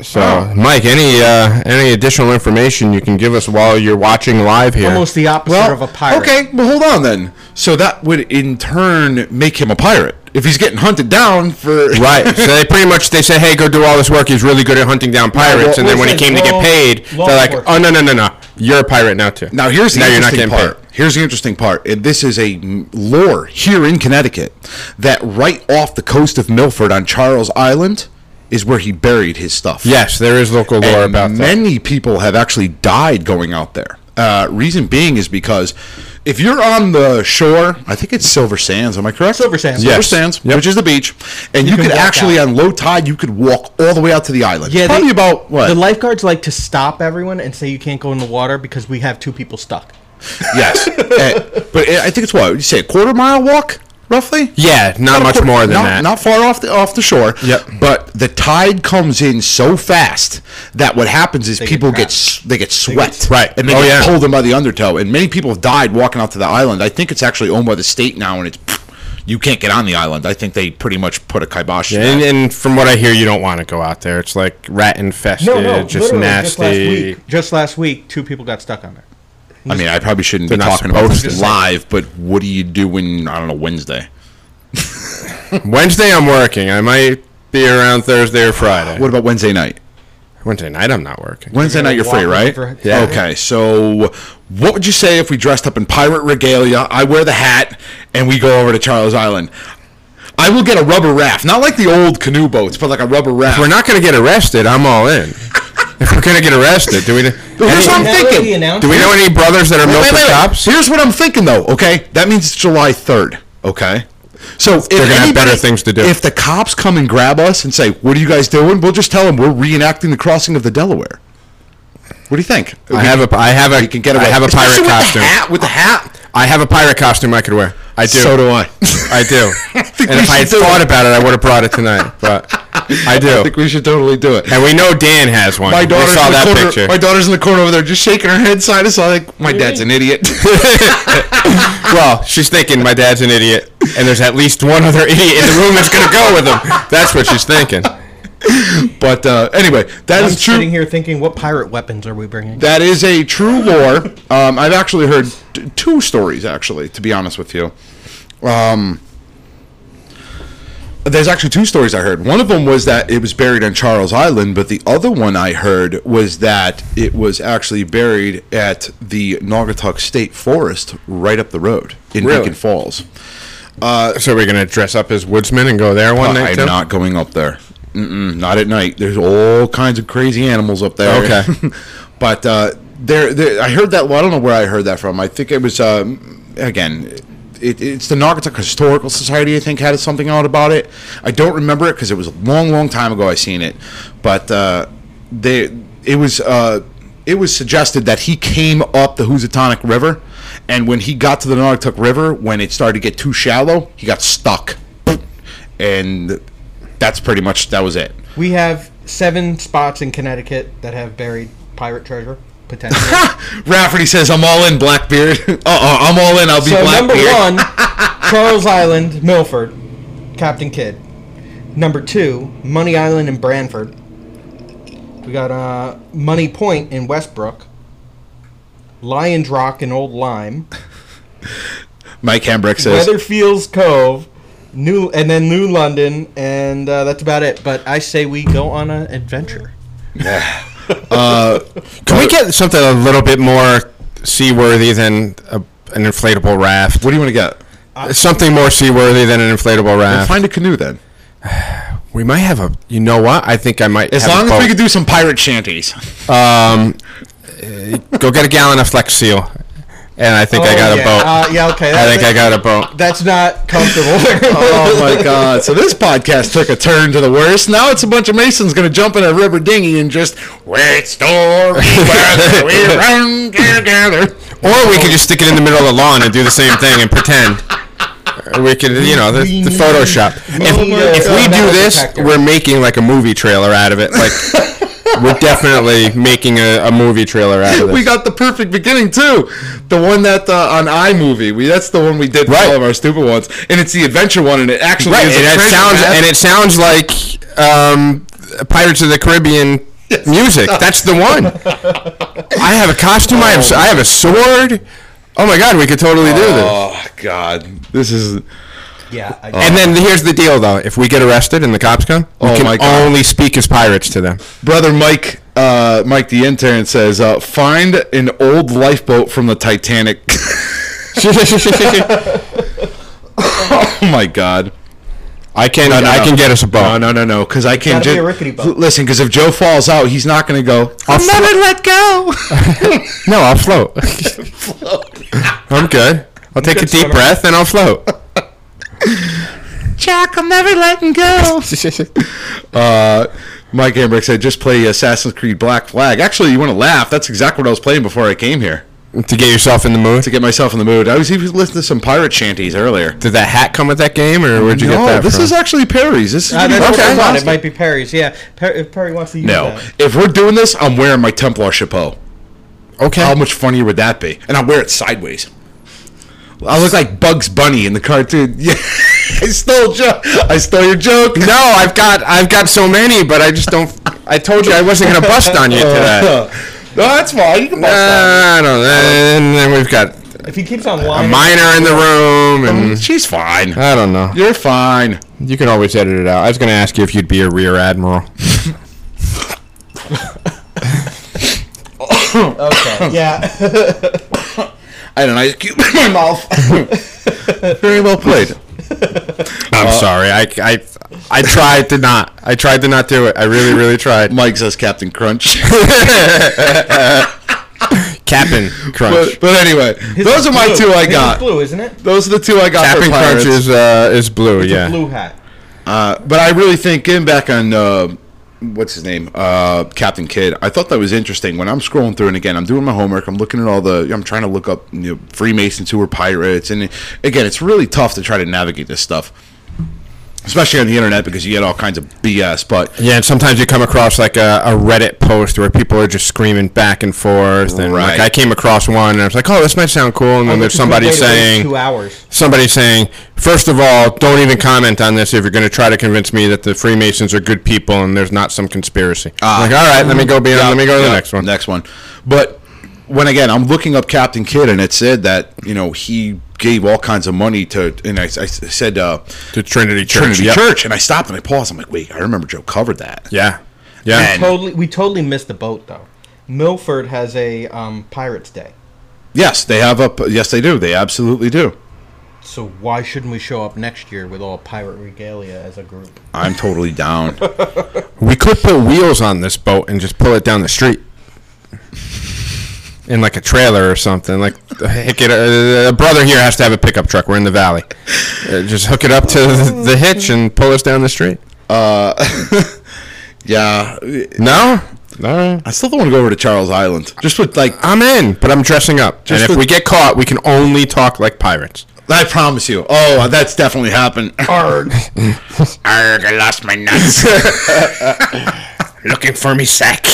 S4: So, Mike, any uh, any additional information you can give us while you're watching live here?
S3: Almost the opposite
S2: well,
S3: of a pirate.
S2: okay, well, hold on then. So that would in turn make him a pirate if he's getting hunted down for
S4: Right. So they pretty much they say, "Hey, go do all this work. He's really good at hunting down pirates." and then when he
S3: listen,
S4: came to get paid, they're like, "Oh no, no, no, no! You're a pirate now too."
S2: Now here's the
S4: now you're not
S2: interesting
S4: getting
S2: part. Here's the interesting part. This is a lore here in Connecticut that right off the coast of Milford on Charles Island is where he buried his stuff.
S4: Yes, there is local lore
S2: and
S4: about that.
S2: many people have actually died going out there. Uh, reason being is because if you're on the shore, I think it's Silver Sands. Am I correct?
S3: Silver Sands.
S2: Silver Sands,
S4: Yep.
S2: which is the beach, and you,
S3: can
S2: could actually
S3: out.
S2: on low tide you could walk all the way out to the island.
S3: Yeah,
S2: probably
S3: they-
S2: about what?
S3: The lifeguards like to stop everyone and say you can't go in the water because we have two people stuck.
S2: yes, Eh, but I think it's what you say a quarter mile walk roughly.
S4: yeah, not
S2: a
S4: much
S2: quarter-
S4: more than
S2: not,
S4: that.
S2: Not far off the off the shore.
S4: Yep.
S2: But the tide comes in so fast that what happens is
S3: They
S2: people get,
S3: trapped.
S2: s- they get swept.
S4: Right.
S2: And they
S4: Oh,
S2: get
S4: yeah.
S2: pulled in by the undertow. And many people have died walking out to the island. I think it's actually owned by the state now, and it's you can't get on the island. I think they pretty much put a kibosh. to
S4: Yeah, and, and from what I hear, you don't want to go out there. It's like rat infested, just
S3: literally,
S4: nasty.
S3: Just last, week, just last week, two people got stuck on there.
S2: I mean, I probably shouldn't be
S4: They're not
S2: talking about
S4: supposed
S2: this
S4: to.
S2: live, but what do you do when I don't know Wednesday?
S4: Wednesday, I'm working. I might be around Thursday or Friday.
S2: What about Wednesday night?
S4: Wednesday night, I'm not working.
S2: Wednesday night you're free, right?
S3: over-
S4: Yeah.
S2: Okay, so what would you say if we dressed up in pirate regalia? I wear the hat, and we go over to Charles Island. I will get a rubber raft, not like the old canoe boats, but like a rubber raft.
S4: If we're not going to get arrested, I'm all in. if we're going to get arrested, do we?
S2: Here's what I'm thinking.
S4: do we know any brothers that are
S2: Wait,
S4: Milford
S2: wait, wait.
S4: cops?
S2: Here's what I'm thinking, though. Okay, that means it's July 3rd. Okay, so if
S4: They're gonna have better things to do.
S2: If the cops come and grab us and say, "What are you guys doing?" We'll just tell them we're reenacting the crossing of the Delaware. What do you think?
S4: I have a, I have a,
S2: We can get away.
S4: I have a pirate
S2: with
S4: costume.
S2: The hat, with the hat.
S4: I have a pirate costume I could wear. I do.
S2: So do I.
S4: I do.
S2: think
S4: and if I had thought
S2: it.
S4: about it, I would have brought it tonight. But I do.
S2: I think we should totally do it.
S4: and we know Dan has one.
S2: My
S4: we
S2: daughter's
S4: saw
S2: in the
S4: that
S2: corner.
S4: picture.
S2: My daughter's in the corner over there, just shaking her head side to side. Like my dad's an idiot.
S4: well, she's thinking my dad's an idiot, and there's at least one other idiot in the room that's going to go with him. That's what she's thinking.
S2: but uh, anyway, that
S3: I'm
S2: is true.
S3: sitting here thinking, what pirate weapons are we bringing?
S2: That is a true lore. Um, I've actually heard t- two stories, actually, to be honest with you. Um, there's actually two stories I heard. One of them was that it was buried on Charles Island, but the other one I heard was that it was actually buried at the Naugatuck State Forest right up the road in
S4: Really?
S2: Beacon Falls.
S4: So we're going to dress up as woodsmen and go there one night
S2: I'm
S4: too?
S2: not going up there. Mm-mm, not at night. There's all kinds of crazy animals up there.
S4: Okay.
S2: but uh, there, there, I heard that. Well, I don't know where I heard that from. I think it was um, again. It, it's the Naugatuck Historical Society. I think had something out about it. I don't remember it because it was a long, long time ago. I seen it, but uh, they, it was uh, it was suggested that he came up the Housatonic River, and when he got to the Naugatuck River, when it started to get too shallow, he got stuck, and that's pretty much that was it.
S3: We have seven spots in Connecticut that have buried pirate treasure, potentially.
S2: Rafferty says, "I'm all in, Blackbeard. uh, uh, I'm all in. I'll be Blackbeard.
S3: so number one, Charles Island, Milford, Captain Kidd. Number two, Money Island in Branford. We got uh, Money Point in Westbrook. Lions Rock in Old Lyme.
S2: Mike Hambrecht says,
S3: Wethersfield Cove, New, and then New London, and uh, that's about it. But I say we go on an adventure.
S4: Can we get something a little bit more seaworthy than a, an inflatable raft?
S2: "What do you want to get?
S4: Something more seaworthy than an inflatable
S2: Well,
S4: raft.
S2: find a canoe then.
S4: we might have a. You know what? I think I might.
S2: As
S4: have a
S2: long as we could do some pirate shanties."
S4: Um, uh, go get a gallon of Flex Seal, and I think I got
S3: Oh,
S4: a boat.
S3: Uh, yeah, okay.
S4: I
S3: that-
S4: think I got a boat.
S3: That's not comfortable.
S2: oh my God! So this podcast took a turn to the worst. Now it's a bunch of Masons going to jump in a river dinghy and just wait story weather we run together.
S4: Or we could just stick it in the middle of the lawn and do the same thing and pretend. We could, you know, the, the Photoshop. If,
S3: need
S4: if we do this, we're making like a movie trailer out of it. Like, we're definitely making a, a movie trailer out of this.
S2: We got the perfect beginning too. The one that uh, on iMovie. We that's the one we did for
S4: Right.
S2: all of our stupid ones, and it's the adventure one, and it actually
S4: right,
S2: is
S4: and it sounds
S2: map.
S4: and it sounds like um, Pirates of the Caribbean music. That's the one. I have a costume. I have I have a sword. Oh my god, we could totally do this.
S2: Oh God, this is
S3: Yeah. I,
S4: And then here's the deal, though: if we get arrested and the cops come, we
S2: Oh
S4: can
S2: my God.
S4: only speak as pirates to them.
S2: brother Mike. Uh, Mike the intern says, uh, "Find an old lifeboat from the Titanic." oh my God.
S4: I can
S2: No, no,
S4: I
S2: no.
S4: can get us a boat.
S2: No, no, no, no. Because I can't.
S3: gotta be a rickety boat.
S2: Listen, because if Joe falls out, he's not going to go.
S4: I'll never let go. no, I'll float. I'm good. I'll take a deep
S3: swimmer.
S4: breath and I'll float.
S2: Jack, I'm never letting go. Uh, Mike Hambrecht said, just play Assassin's Creed Black Flag. Actually, you want to laugh? That's exactly what I was playing before I came here
S4: to get yourself in the mood.
S2: to get myself in the mood. I was even listening to some pirate shanties earlier.
S4: Did that hat come with that game, or where'd you
S2: no,
S4: get that
S2: this
S4: from?
S2: is actually Perry's. This is
S3: Uh,
S2: gonna be
S3: that's
S4: Okay.
S3: what I thought. It might be Perry's. Yeah. Per- if Perry wants to use
S2: No,
S3: that.
S2: if we're doing this, I'm wearing my Templar chapeau.
S4: okay.
S2: How much funnier would that be? And I'll wear it sideways. I look like Bugs Bunny in the cartoon. Yeah, I stole jo- I stole your joke.
S4: no, I've got I've got so many, but I just don't. I told you I wasn't gonna bust on you today.
S2: no, that's fine. You can bust
S4: Uh, I don't. And then we've got
S3: If he keeps on lying, a
S4: minor in the room, and
S2: She's fine.
S4: I don't know.
S2: You're fine.
S4: You can always edit it out. I was gonna ask you if you'd be a rear admiral.
S3: Okay. Yeah.
S2: I had an ice cube in my mouth. Very well played.
S4: I'm sorry. I, I I tried to not. I tried to not do it. I really really tried.
S2: Mike says Captain Crunch.
S4: Captain Crunch.
S2: but, but anyway, those are my
S3: Blue.
S2: two I
S3: His
S2: got.
S3: blue, isn't it?
S2: Those are the two I got
S4: Captain
S2: for
S4: Crunch is uh, is blue.
S3: It's
S4: yeah.
S3: a blue hat.
S2: Uh, but I really think getting back on uh, what's his name, uh, Captain Kidd. I thought that was interesting. When I'm scrolling through, and again, I'm doing my homework. I'm looking at all the. I'm trying to look up you know, Freemasons who were pirates, and again, it's really tough to try to navigate this stuff, especially on the internet because you get all kinds of BS. But
S4: Yeah, and sometimes you come across like a, a Reddit post where people are just screaming back and forth, and
S2: Right.
S4: like I came across one, and I was like, "Oh, this might sound cool," and then there's somebody saying,
S3: two hours.
S4: somebody saying, first of all, don't even comment on this if you're going to try to convince me that the Freemasons are good people and there's not some conspiracy.
S2: Ah.
S4: like, all right, let me go beyond. let me go to the next one.
S2: Next one. But when again, I'm looking up Captain Kidd, and it said that you know he gave all kinds of money to, and I, I said uh,
S4: To Trinity Church.
S2: Trinity
S4: yep.
S2: Church, and I stopped and I paused. I'm like, wait, I remember Joe covered that.
S4: Yeah, yeah.
S2: And-
S3: Totally, we totally missed the boat though. Milford has a um, Pirates Day,
S2: Yes, they have a. Yes, they do. They absolutely do.
S3: so why shouldn't we show up next year with all pirate regalia as a group?
S2: I'm totally down.
S4: we could put wheels on this boat and just pull it down the street. In like a trailer or something, like hook it. Uh, a brother here has to have a pickup truck. We're in the valley. Uh, just hook it up to the, the hitch and pull us down the street.
S2: Uh, yeah,
S4: No, all right.
S2: I still don't want to go over to Charles Island. Just with like,
S4: I'm in, but I'm dressing up.
S2: Just
S4: and if
S2: the-
S4: we get caught, we can only talk like pirates.
S2: I promise you. Oh, that's definitely happened. Arg, arg! I lost my nuts.
S4: Looking for me sack.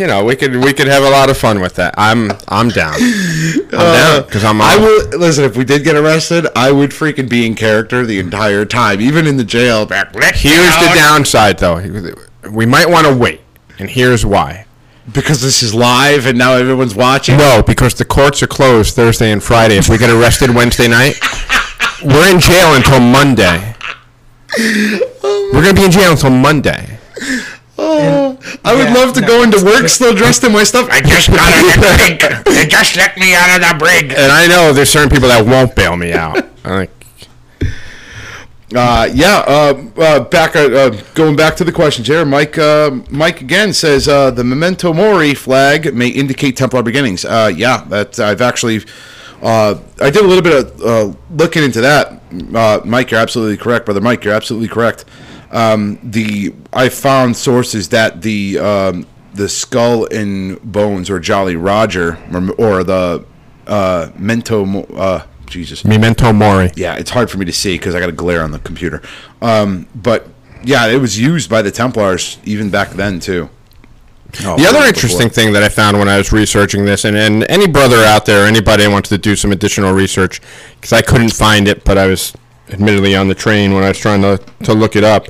S4: You know, we could we could have a lot of fun with that. I'm I'm down. I'm down uh, because I'm.
S2: I would listen. If we did get arrested, I would freaking be in character the entire time, even in the jail. Back,
S4: Here's the downside, though. We might want to wait, and here's why.
S2: because this is live and now everyone's watching.
S4: No, because the courts are closed Thursday and Friday. If we get arrested Wednesday night, we're in jail until Monday. Oh we're gonna be in jail until Monday. Oh.
S2: I would
S3: Yeah,
S2: love to
S3: no.
S2: go into work still dressed in my stuff. I just got out of the brig. They just let me out of the brig.
S4: And I know there's certain people that won't bail me out. I'm like,
S2: Uh, yeah. Uh, uh, back. Uh, uh, going back to the questions here. Mike. Uh, Mike again says uh, the memento mori flag may indicate Templar beginnings. Uh, yeah. That I've actually. Uh, I did a little bit of uh, looking into that. Uh, Mike, you're absolutely correct, brother. Mike, you're absolutely correct. Um, the I found sources that the um, the skull and bones or Jolly Roger or, or the uh, Mento. Uh, Jesus.
S4: Memento Mori.
S2: Yeah, it's hard for me to see because I got a glare on the computer. Um, but yeah, it was used by the Templars even back then too. Oh,
S4: The other
S2: before.
S4: interesting thing that I found when I was researching this, and, and any brother out there, anybody wants to do some additional research, because I couldn't find it, but I was admittedly on the train when I was trying to, to look it up.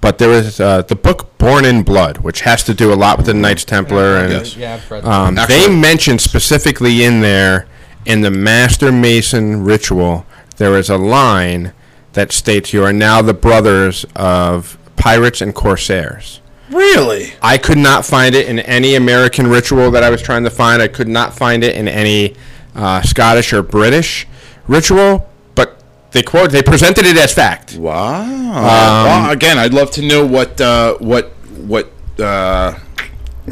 S4: But there was uh, the book Born in Blood, which has to do a lot with the Knights Templar, and
S2: Yes.
S3: Yeah, I've read
S4: um,
S2: Actually-
S4: they mention specifically in there in the Master Mason ritual, there is a line that states, "You are now the brothers of pirates and corsairs."
S2: Really?
S4: I could not find it in any American ritual that I was trying to find. I could not find it in any uh, Scottish or British ritual, but they quote they presented it as fact.
S2: Wow.
S4: Um,
S2: well, again, I'd love to know what uh, what what uh,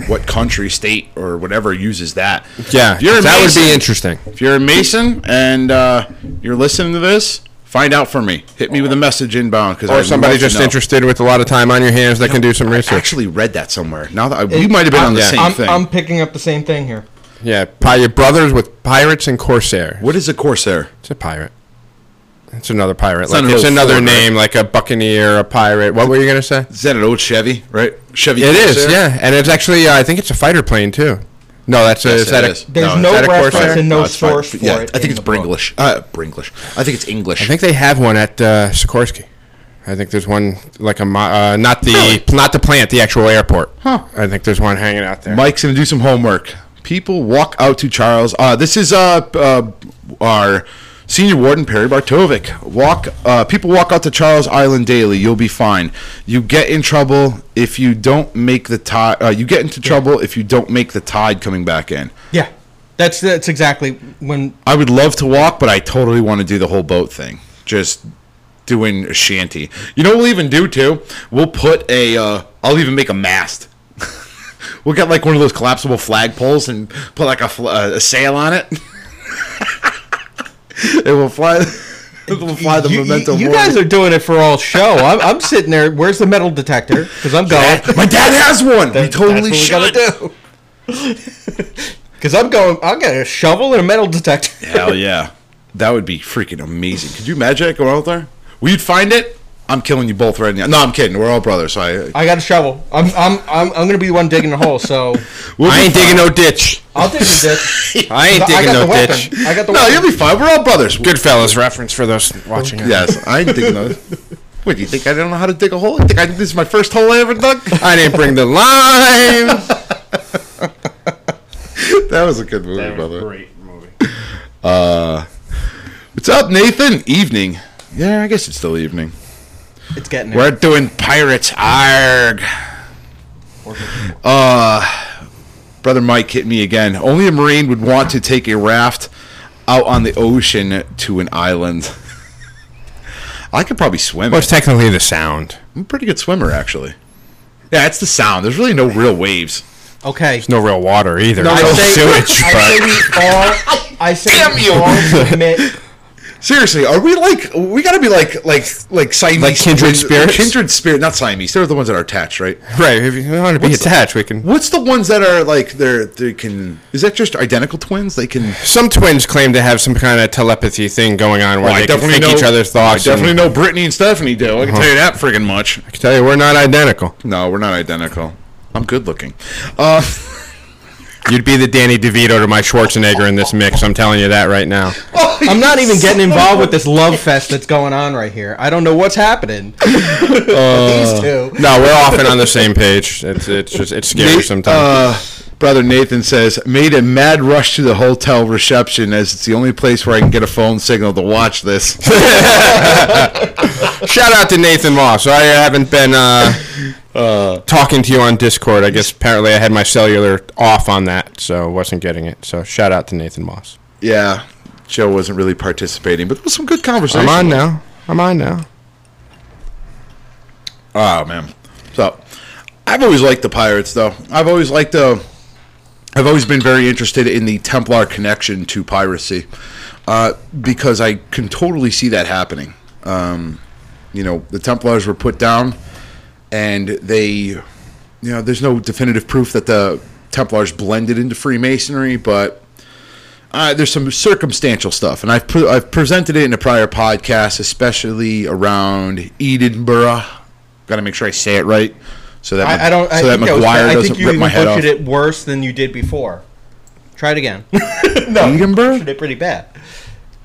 S2: what country, state, or whatever uses that.
S4: Yeah,
S2: If you're a
S4: that would be interesting.
S2: If you're a Mason and uh, you're listening to this, find out for me. Hit me with a message inbound because
S4: Or somebody just interested with a lot of time on your hands that can do some research.
S2: I
S4: research.
S2: actually read that somewhere. Now that I, we might have been on the
S4: Yeah.
S2: same
S3: I'm,
S2: thing.
S3: I'm picking up the same thing here.
S4: Yeah, pi- your brothers with pirates and corsairs.
S2: what is a corsair?
S4: It's a pirate. It's another pirate.
S2: It's
S4: like,
S2: an
S4: it's another
S2: Ford, right?
S4: name, like a buccaneer, a pirate. What were you gonna say?
S2: Is that an old Chevy? Right? Chevy.
S4: It is,
S2: Corsair?
S4: yeah, and it's actually uh, I think it's a fighter plane too. No, that's a,
S2: Yes,
S4: is that
S2: it
S4: a,
S2: is.
S3: There's
S2: No,
S3: no,
S4: that
S3: reference
S4: Corsair?
S3: and no,
S2: it's fine.
S3: source for
S2: yeah,
S3: it.
S2: I think it's
S3: the book.
S2: Bringlish. Uh, Bringlish. I think it's English.
S4: I think they have one at uh, Sikorsky. I think there's one like a uh, not the
S2: Really?
S4: not the plant, the actual airport. Huh. I think there's one hanging out there.
S2: Mike's gonna do some homework. People walk out to Charles. Uh, this is uh, uh, our senior warden Perry Bartovic. Walk. Uh, people walk out to Charles Island daily. You'll be fine. You get in trouble if you don't make the tide. Uh, you get into trouble if you don't make the tide coming back in.
S3: Yeah, that's that's exactly when.
S2: I would love to walk, but I totally want to do the whole boat thing. Just doing a shanty. You know what we'll even do too? We'll put a. Uh, I'll even make a mast. we'll get like one of those collapsible flagpoles and put like a, uh, a sail on it. it will fly. It will fly the
S3: you,
S2: memento.
S3: you, you guys are doing it for all show. I'm, I'm sitting there. Where's the metal detector? Because I'm going.
S2: My dad has one. we totally
S3: what we
S2: should.
S3: Because I'm going. I'll get a shovel and a metal detector.
S2: Hell yeah, that would be freaking amazing. Could you imagine it going out there? We'd find it. I'm killing you both right now. No, I'm kidding. We're all brothers. So I.
S3: I got a shovel. I'm I'm I'm, I'm gonna be the one digging the hole. So
S2: We'll
S4: I ain't
S2: fine.
S4: digging no ditch.
S3: I'll dig the ditch.
S4: I ain't
S3: I
S4: digging
S3: got
S4: no
S3: the weapon.
S4: ditch.
S3: I got the
S2: No,
S3: weapon.
S2: you'll be fine. We're all brothers.
S4: Goodfellas reference for those watching.
S2: Yes, I ain't digging those. What do you think? I don't know how to dig a hole. You think I, this is my first hole I ever dug?
S4: I didn't bring the lime.
S2: that was a good movie, brother.
S4: great movie.
S2: Uh, what's up, Nathan? Evening. Yeah, I guess it's still evening.
S3: It's getting there.
S2: We're doing pirates. Arg. Uh, brother Mike hit me again. Only a marine would want to take a raft out on the ocean to an island. I could probably swim.
S4: Well, it's technically the sound.
S2: I'm a pretty good swimmer, actually. Yeah, it's the sound. There's really no real waves.
S3: Okay.
S4: There's no real water either.
S3: I
S4: It's
S3: say,
S4: sewage.
S3: I say we all. I say
S2: Damn
S3: we
S2: you.
S3: all submit.
S2: Seriously, are we like we got to be like like like Siamese
S4: Like kindred
S2: twins-
S4: spirits?
S2: Kindred spirit, not Siamese. They're the ones that are attached, right?
S4: right. If you want to be
S2: What's the-
S4: attached, we can.
S2: What's the ones that are like they're they can? Is that just identical twins? They can.
S4: Some twins claim to have some kind of telepathy thing going on where
S2: Well,
S4: they can think each other's thoughts.
S2: I definitely
S4: and-
S2: know Brittany and Stephanie do. I can tell you that friggin' much.
S4: I can tell you, we're not identical.
S2: No, we're not identical. I'm good looking. Uh,
S4: You'd be the Danny DeVito to my Schwarzenegger in this mix. I'm telling you that right now.
S3: I'm not even getting involved with this love fest that's going on right here. I don't know what's happening. These two.
S4: No, we're often on the same page. It's it's just it's scary
S2: Nate-
S4: sometimes.
S2: uh, brother Nathan says made a mad rush to the hotel reception as it's the only place where I can get a phone signal to watch this.
S4: Shout out to Nathan Moss. I haven't been uh, talking to you on Discord. I guess apparently I had my cellular off on that, so wasn't getting it. So shout out to Nathan Moss.
S2: yeah, Joe wasn't really participating, but there was some good conversation.
S4: I'm on now. I'm on now.
S2: Oh man. So I've always liked the pirates though. I've always liked the I've always been very interested in the Templar connection to piracy. Uh, because I can totally see that happening. Um, you know, the Templars were put down and they you know, there's no definitive proof that the Templars blended into Freemasonry, but uh, there's some circumstantial stuff, and I've pre- I've presented it in a prior podcast, especially around Edinburgh. Got to make sure I say it right, so that
S3: I, I don't. I
S2: so that
S3: think
S2: McGuire.
S3: I
S2: doesn't
S3: think you
S2: rip my head off.
S3: butchered it worse than you did before. Try it again. no,
S2: Edinburgh?
S3: you it pretty bad.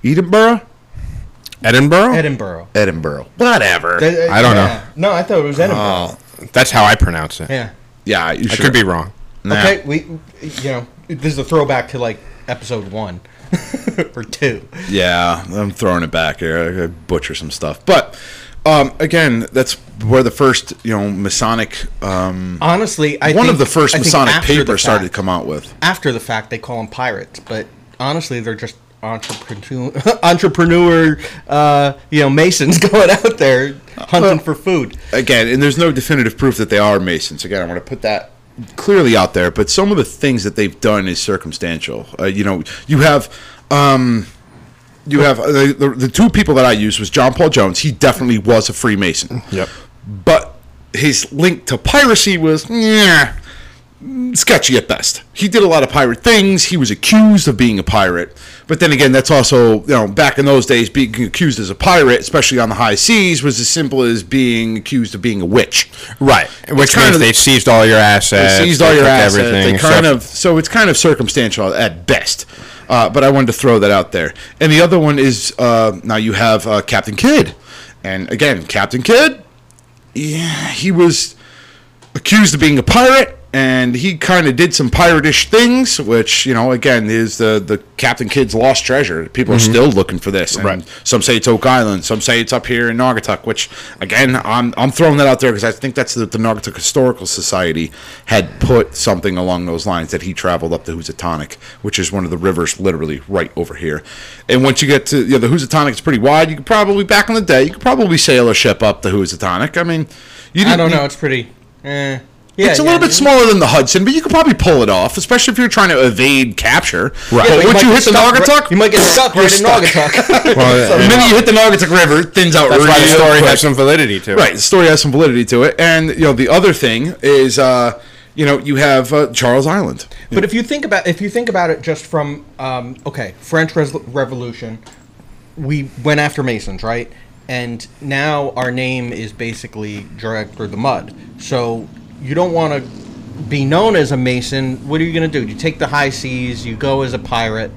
S2: Edinburgh,
S4: Edinburgh.
S3: Edinburgh.
S2: Edinburgh, whatever.
S3: That- uh,
S4: I don't know.
S3: No, I thought it was Edinburgh.
S2: Oh,
S4: That's how I pronounce it.
S3: yeah.
S2: yeah, you
S4: I
S2: sure?
S4: could be wrong.
S2: Nah.
S3: Okay, we, you know, this is a throwback to like episode one or two.
S2: Yeah, I'm throwing it back here. I butcher some stuff, but um, again, that's where the first you know Masonic. Um,
S3: Honestly, I
S2: one
S3: think,
S2: of the first Masonic
S3: after the
S2: papers started to come out with.
S3: After the fact, they call them pirates, but honestly, they're just entrepreneur, entrepreneur, uh, you know, masons going out there hunting for food.
S2: again, and there's no definitive proof that they are Masons. Again, I want to put that clearly out there. But some of the things that they've done is circumstantial. Uh, you know, you have. Um, you have uh, the, the, the two people that I used was John Paul Jones. He definitely was a Freemason.
S4: Yep.
S2: But his link to piracy was yeah, sketchy at best. He did a lot of pirate things. He was accused of being a pirate. But then again, that's also, you know, back in those days, being accused as a pirate, especially on the high seas, was as simple as being accused of being a witch.
S4: Right. Which
S2: kind
S4: means
S2: of-
S4: they seized all your assets.
S2: They seized all
S4: they
S2: your assets. They kind
S4: so-
S2: of so it's kind of circumstantial at best. Uh, but I wanted to throw that out there. And the other one is uh, now you have uh, Captain Kidd, and again, Captain Kidd, yeah, he was accused of being a pirate, and he kind of did some piratish things, which you know, again, is the the Captain Kidd's lost treasure. People are still looking for this, and
S4: Right.
S2: some say it's Oak Island, some say it's up here in Naugatuck. Which again, I'm I'm throwing that out there because I think that's the, the Naugatuck Historical Society had put something along those lines that he traveled up the Housatonic, which is one of the rivers literally right over here. And once you get to you know, the Housatonic, it's pretty wide. You could probably back in the day, you could probably sail a ship up the Housatonic. I mean, you
S3: I don't
S2: you-
S3: know. It's pretty. Eh. Yeah,
S2: it's a
S3: yeah,
S2: little bit
S3: yeah.
S2: smaller than the Hudson, but you could probably pull it off, especially if you're trying to evade capture. Right. But
S3: but
S2: once
S3: might
S2: you hit the Naugatuck,
S3: you might get stuck right in
S2: stuck.
S3: Naugatuck.
S4: Well,
S2: the minute you hit the Naugatuck River, it thins out
S4: that's
S2: really
S4: why the story
S2: quick.
S4: has some validity to it.
S2: Right, the story has some validity to it, and you know the other thing is, uh, you know, you have uh, Charles Island.
S3: But if you think about if you think about it just from um, okay French Res- Revolution, we went after Masons, right? And now our name is basically dragged through the mud. So you don't want to be known as a Mason. What are you going to do? You take the high seas. You go as a pirate,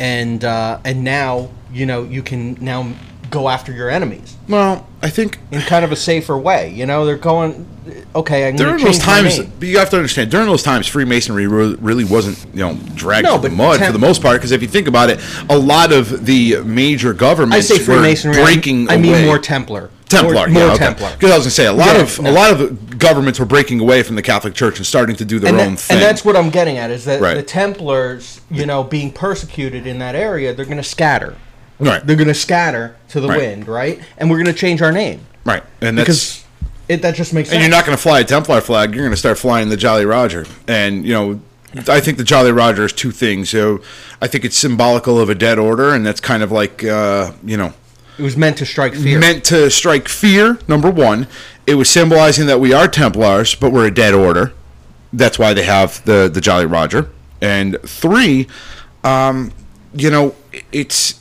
S3: and uh, and now you know you can now go after your enemies
S2: Well, I think
S3: in kind of a safer way. You know they're going. Okay, I'm
S2: during those times, but you have to understand, during those times, Freemasonry really wasn't, you know, dragged
S3: No,
S2: through the mud
S3: tem-
S2: for the most part. Because if you think about it, a lot of the major
S3: I
S2: governments
S3: say
S2: were
S3: Freemasonry. I-
S2: breaking
S3: I mean
S2: away.
S3: more Templar.
S2: Templar,
S3: More,
S2: yeah,
S3: more
S2: okay.
S3: Templar.
S2: Because I was gonna say a lot
S3: Yeah,
S2: of
S3: no.
S2: a lot of governments were breaking away from the Catholic Church and starting to do their
S3: and,
S2: own
S3: that-
S2: thing.
S3: and that's what I'm getting at is that
S2: Right.
S3: the Templars, you know, being persecuted in that area, they're going to scatter.
S2: right,
S3: They're going to scatter to the
S2: Right.
S3: wind, right? And we're going to change our name
S2: right, and that's
S3: because it that just makes sense.
S2: and you're not going to fly a Templar flag. You're going to start flying the Jolly Roger, and you know. I think the Jolly Roger is two things. So, I think it's symbolical of a dead order, and that's kind of like, uh, you know,
S3: it was meant to strike fear.
S2: meant to strike fear. Number one, it was symbolizing that we are Templars, but we're a dead order. That's why they have the the Jolly Roger. And three, um, you know, it's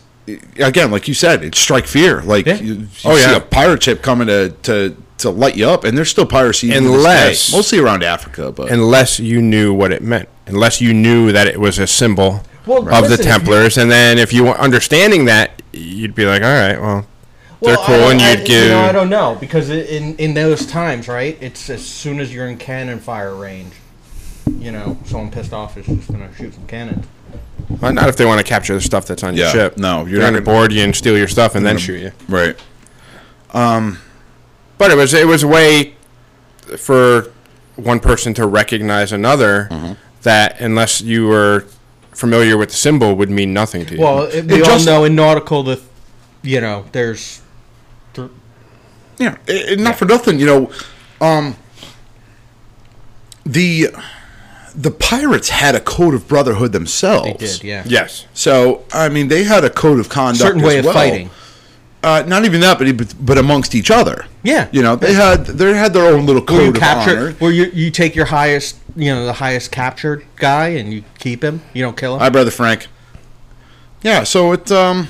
S2: again like you said, it's strike fear. Like
S3: Yeah.
S2: you, you
S4: Oh,
S2: see
S4: yeah.
S2: a pirate ship coming to to to light you up, and there's still piracy even to this
S4: Unless-
S2: mostly around Africa, but
S4: Unless you knew what it meant. Unless you knew that it was a symbol
S3: Well,
S4: of
S3: listen,
S4: the Templars. and then if you were understanding that, you'd be like, all right, well, they're cool. And you'd give.
S3: You know, I don't know because in in those times, right? It's as soon as you're in cannon fire range. You know, someone pissed off is just going to shoot some cannons.
S4: well, not if they want to capture the stuff that's on your ship.
S2: no, you're
S4: You're on the
S2: gonna-
S4: board you and steal your stuff and then shoot you.
S2: right.
S4: Um, But it was it was a way for one person to recognize another
S2: Mm-hmm.
S4: that unless you were familiar with the symbol would mean nothing to you.
S3: Well, it, we
S2: It
S3: all
S2: just-
S3: know in nautical that you know there's th-
S2: Yeah, and and not for nothing, you know, um, the the pirates had a code of brotherhood themselves.
S3: they did, yeah.
S4: yes.
S2: So I mean, they had a code of conduct.
S3: Certain way
S2: as
S3: of
S2: well.
S3: fighting.
S2: Uh, not even that, but but- but amongst each other.
S3: Yeah.
S2: You know, they had they had their own little
S3: Where you
S2: code of
S3: capture,
S2: honor.
S3: where you you take your highest, you know, the highest captured guy and you keep him. You don't kill him.
S2: Hi, brother Frank. yeah, so it's um,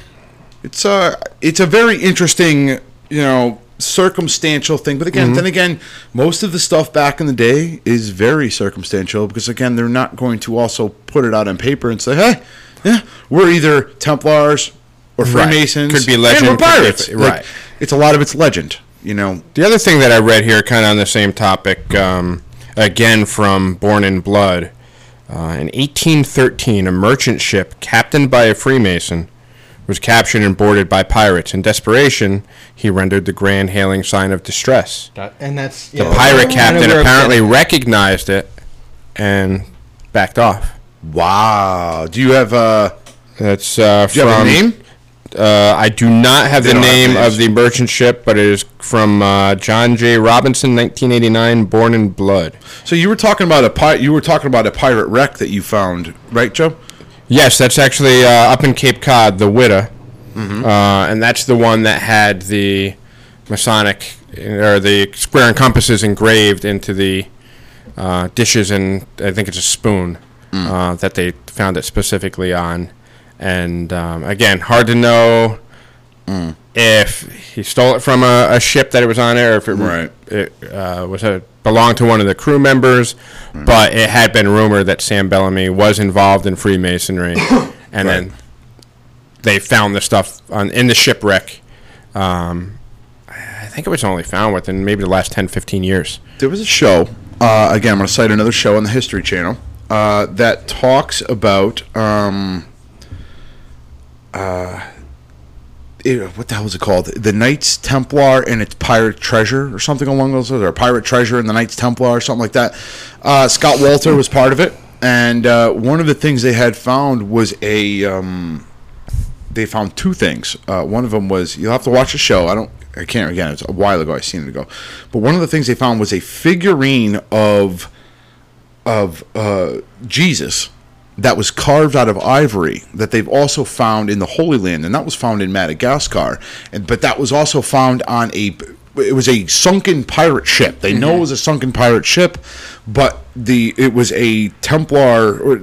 S2: it's uh, it's a very interesting, you know, circumstantial thing. But again, then again, most of the stuff back in the day is very circumstantial because again, they're not going to also put it out on paper and say, hey, yeah, we're either Templars or
S4: Right.
S2: Freemasons.
S4: Could be legend.
S2: and we're
S4: could be-
S2: pirates.
S4: right.
S2: Like, it's a lot of it's legend. You know,
S4: The other thing that I read here, kind of on the same topic, um, again from Born in Blood, uh, in 1813, a merchant ship captained by a Freemason was captured and boarded by pirates. In desperation, he rendered the grand hailing sign of distress.
S3: That- and that's
S4: The pirate captain apparently recognized it and backed off.
S2: wow. Do you have uh,
S4: That's uh,
S2: do you
S4: from.
S2: have a name?
S4: Uh, I do not have
S2: They
S4: the
S2: don't have
S4: name of the merchant ship, but it is from uh, John J. Robinson, 1989, Born in Blood.
S2: So you were talking about a pi- you were talking about a pirate wreck that you found, right, Joe?
S4: Yes, that's actually uh, up in Cape Cod, the Whydah, uh, and that's the one that had the Masonic or the square and compasses engraved into the uh, dishes, and I think it's a spoon uh, that they found it specifically on. And um, again, hard to know if he stole it from a, a ship that it was on, or if it,
S2: Right.
S4: it uh, was a, belonged to one of the crew members. But it had been rumored that Sam Bellamy was involved in Freemasonry, and then they found the stuff on in the shipwreck. Um, I think it was only found within maybe the last 10, 15 years.
S2: There was a show. Uh, again, I'm going to cite another show on the History Channel uh, that talks about um, uh, it, what the hell was it called? The Knights Templar and its pirate treasure, or something along those lines, or pirate treasure and the Knights Templar, or something like that. Uh, Scott Wolter was part of it, and uh, one of the things they had found was a. Um, they found two things. Uh, one of them was you'll have to watch the show. I don't. I can't again. It's a while ago. I seen it ago. But one of the things they found was a figurine of of uh, Jesus that was carved out of ivory that they've also found in the Holy Land, and that was found in Madagascar. And but that was also found on a. It was a sunken pirate ship. They know it was a sunken pirate ship, but the it was a Templar. or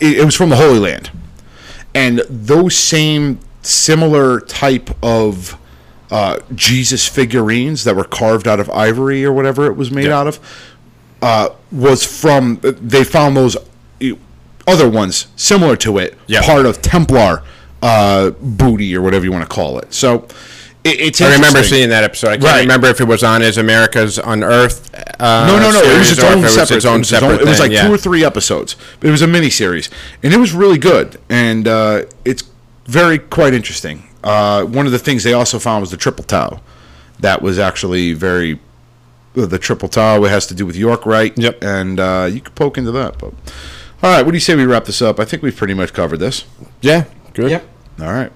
S2: It, it was from the Holy Land and those same similar type of uh, Jesus figurines that were carved out of ivory or whatever it was made out of uh, was from they found those other ones similar to it
S4: Yeah.
S2: part of Templar uh, booty or whatever you want to call it so it, it's
S4: I remember seeing that episode. I can't
S2: Right.
S4: remember if it was on Is America's Unearthed. Uh,
S2: No, no, no. It was its own
S4: it was
S2: separate.
S4: its own
S2: it was, its
S4: separate
S2: own- it was like
S4: yeah.
S2: two or three episodes. It was a mini series, and it was really good, and uh, it's very quite interesting. Uh, one of the things they also found was the triple tau. That was actually very the triple tau. It has to do with York, right?
S4: Yep.
S2: And uh, you could poke into that. But all right, what do you say we wrap this up? I think we've pretty much covered this.
S4: Yeah, good.
S3: Yep.
S2: All right,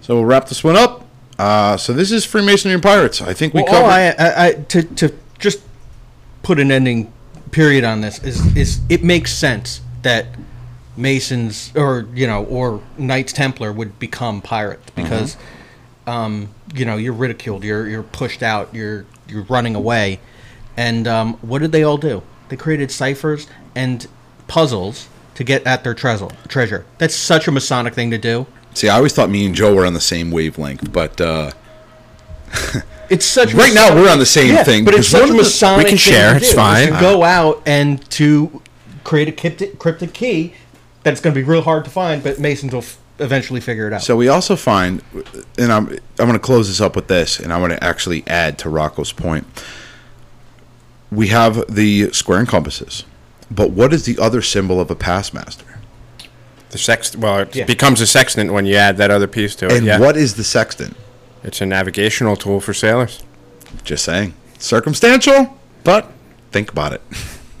S2: so we'll wrap this one up. Uh, so this is Freemasonry and Pirates. I think we
S3: Well,
S2: covered.
S3: all I, I, I to to just put an ending period on this is is it makes sense that Masons or you know or Knights Templar would become pirates because um, you know you're ridiculed, you're you're pushed out, you're you're running away, and um, what did they all do? They created ciphers and puzzles to get at their treasure. Treasure. That's such a Masonic thing to do.
S2: See, I always thought me and Joe were on the same wavelength, but uh,
S3: It's such
S2: Right now, we're on the same
S3: yeah,
S2: thing,
S3: but it's such a Masonic
S4: We can
S3: thing
S4: share,
S3: to
S4: it's
S3: do,
S4: fine.
S3: To go out and to create a cryptic, cryptic key that's going to be real hard to find, but Masons will f- eventually figure it out.
S2: So we also find, and I'm I'm going to close this up with this, and I'm going to actually add to Rocco's point. We have the square and compasses, but what is the other symbol of a past master?
S4: The sext. Well, it
S3: Yeah.
S4: becomes a sextant when you add that other piece to it.
S2: And
S4: yeah.
S2: what is the sextant?
S4: It's a navigational tool for sailors.
S2: Just saying, circumstantial, but think about it.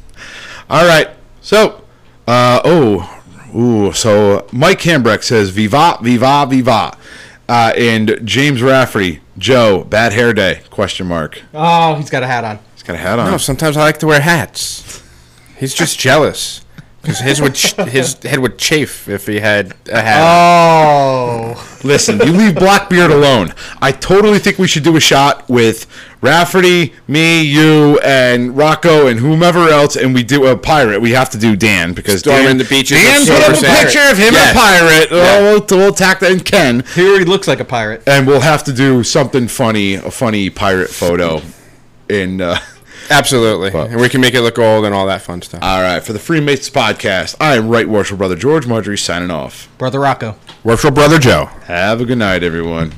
S2: All right, so uh, oh, ooh, so Mike Hambrecht says "Viva, viva, viva," uh, and James Rafferty, Joe, bad hair day? Question mark.
S3: oh, he's got a hat on.
S2: He's got a hat on.
S4: No, sometimes I like to wear hats. He's just jealous. Because his would ch- his head would chafe if he had a hat.
S3: Oh,
S2: Listen, you leave Blackbeard alone. I totally think we should do a shot with Rafferty, me, you, and Rocco, and whomever else, and we do a pirate. We have to do Dan because
S4: Storming
S2: Dan,
S4: the beaches
S2: Dan put up a picture of him
S4: Yeah.
S2: a pirate.
S4: Yeah.
S2: Oh, we'll, we'll tack that and Ken,
S3: he already looks like a pirate.
S2: and we'll have to do something funny, a funny pirate photo. In uh,
S4: Absolutely, and we can make it look old and all that fun stuff.
S2: all right for the Freemasons podcast, I am Right Worshipful Brother George Marjorie signing off.
S3: Brother Rocco.
S4: Worshipful brother Joe.
S2: Have a good night, everyone.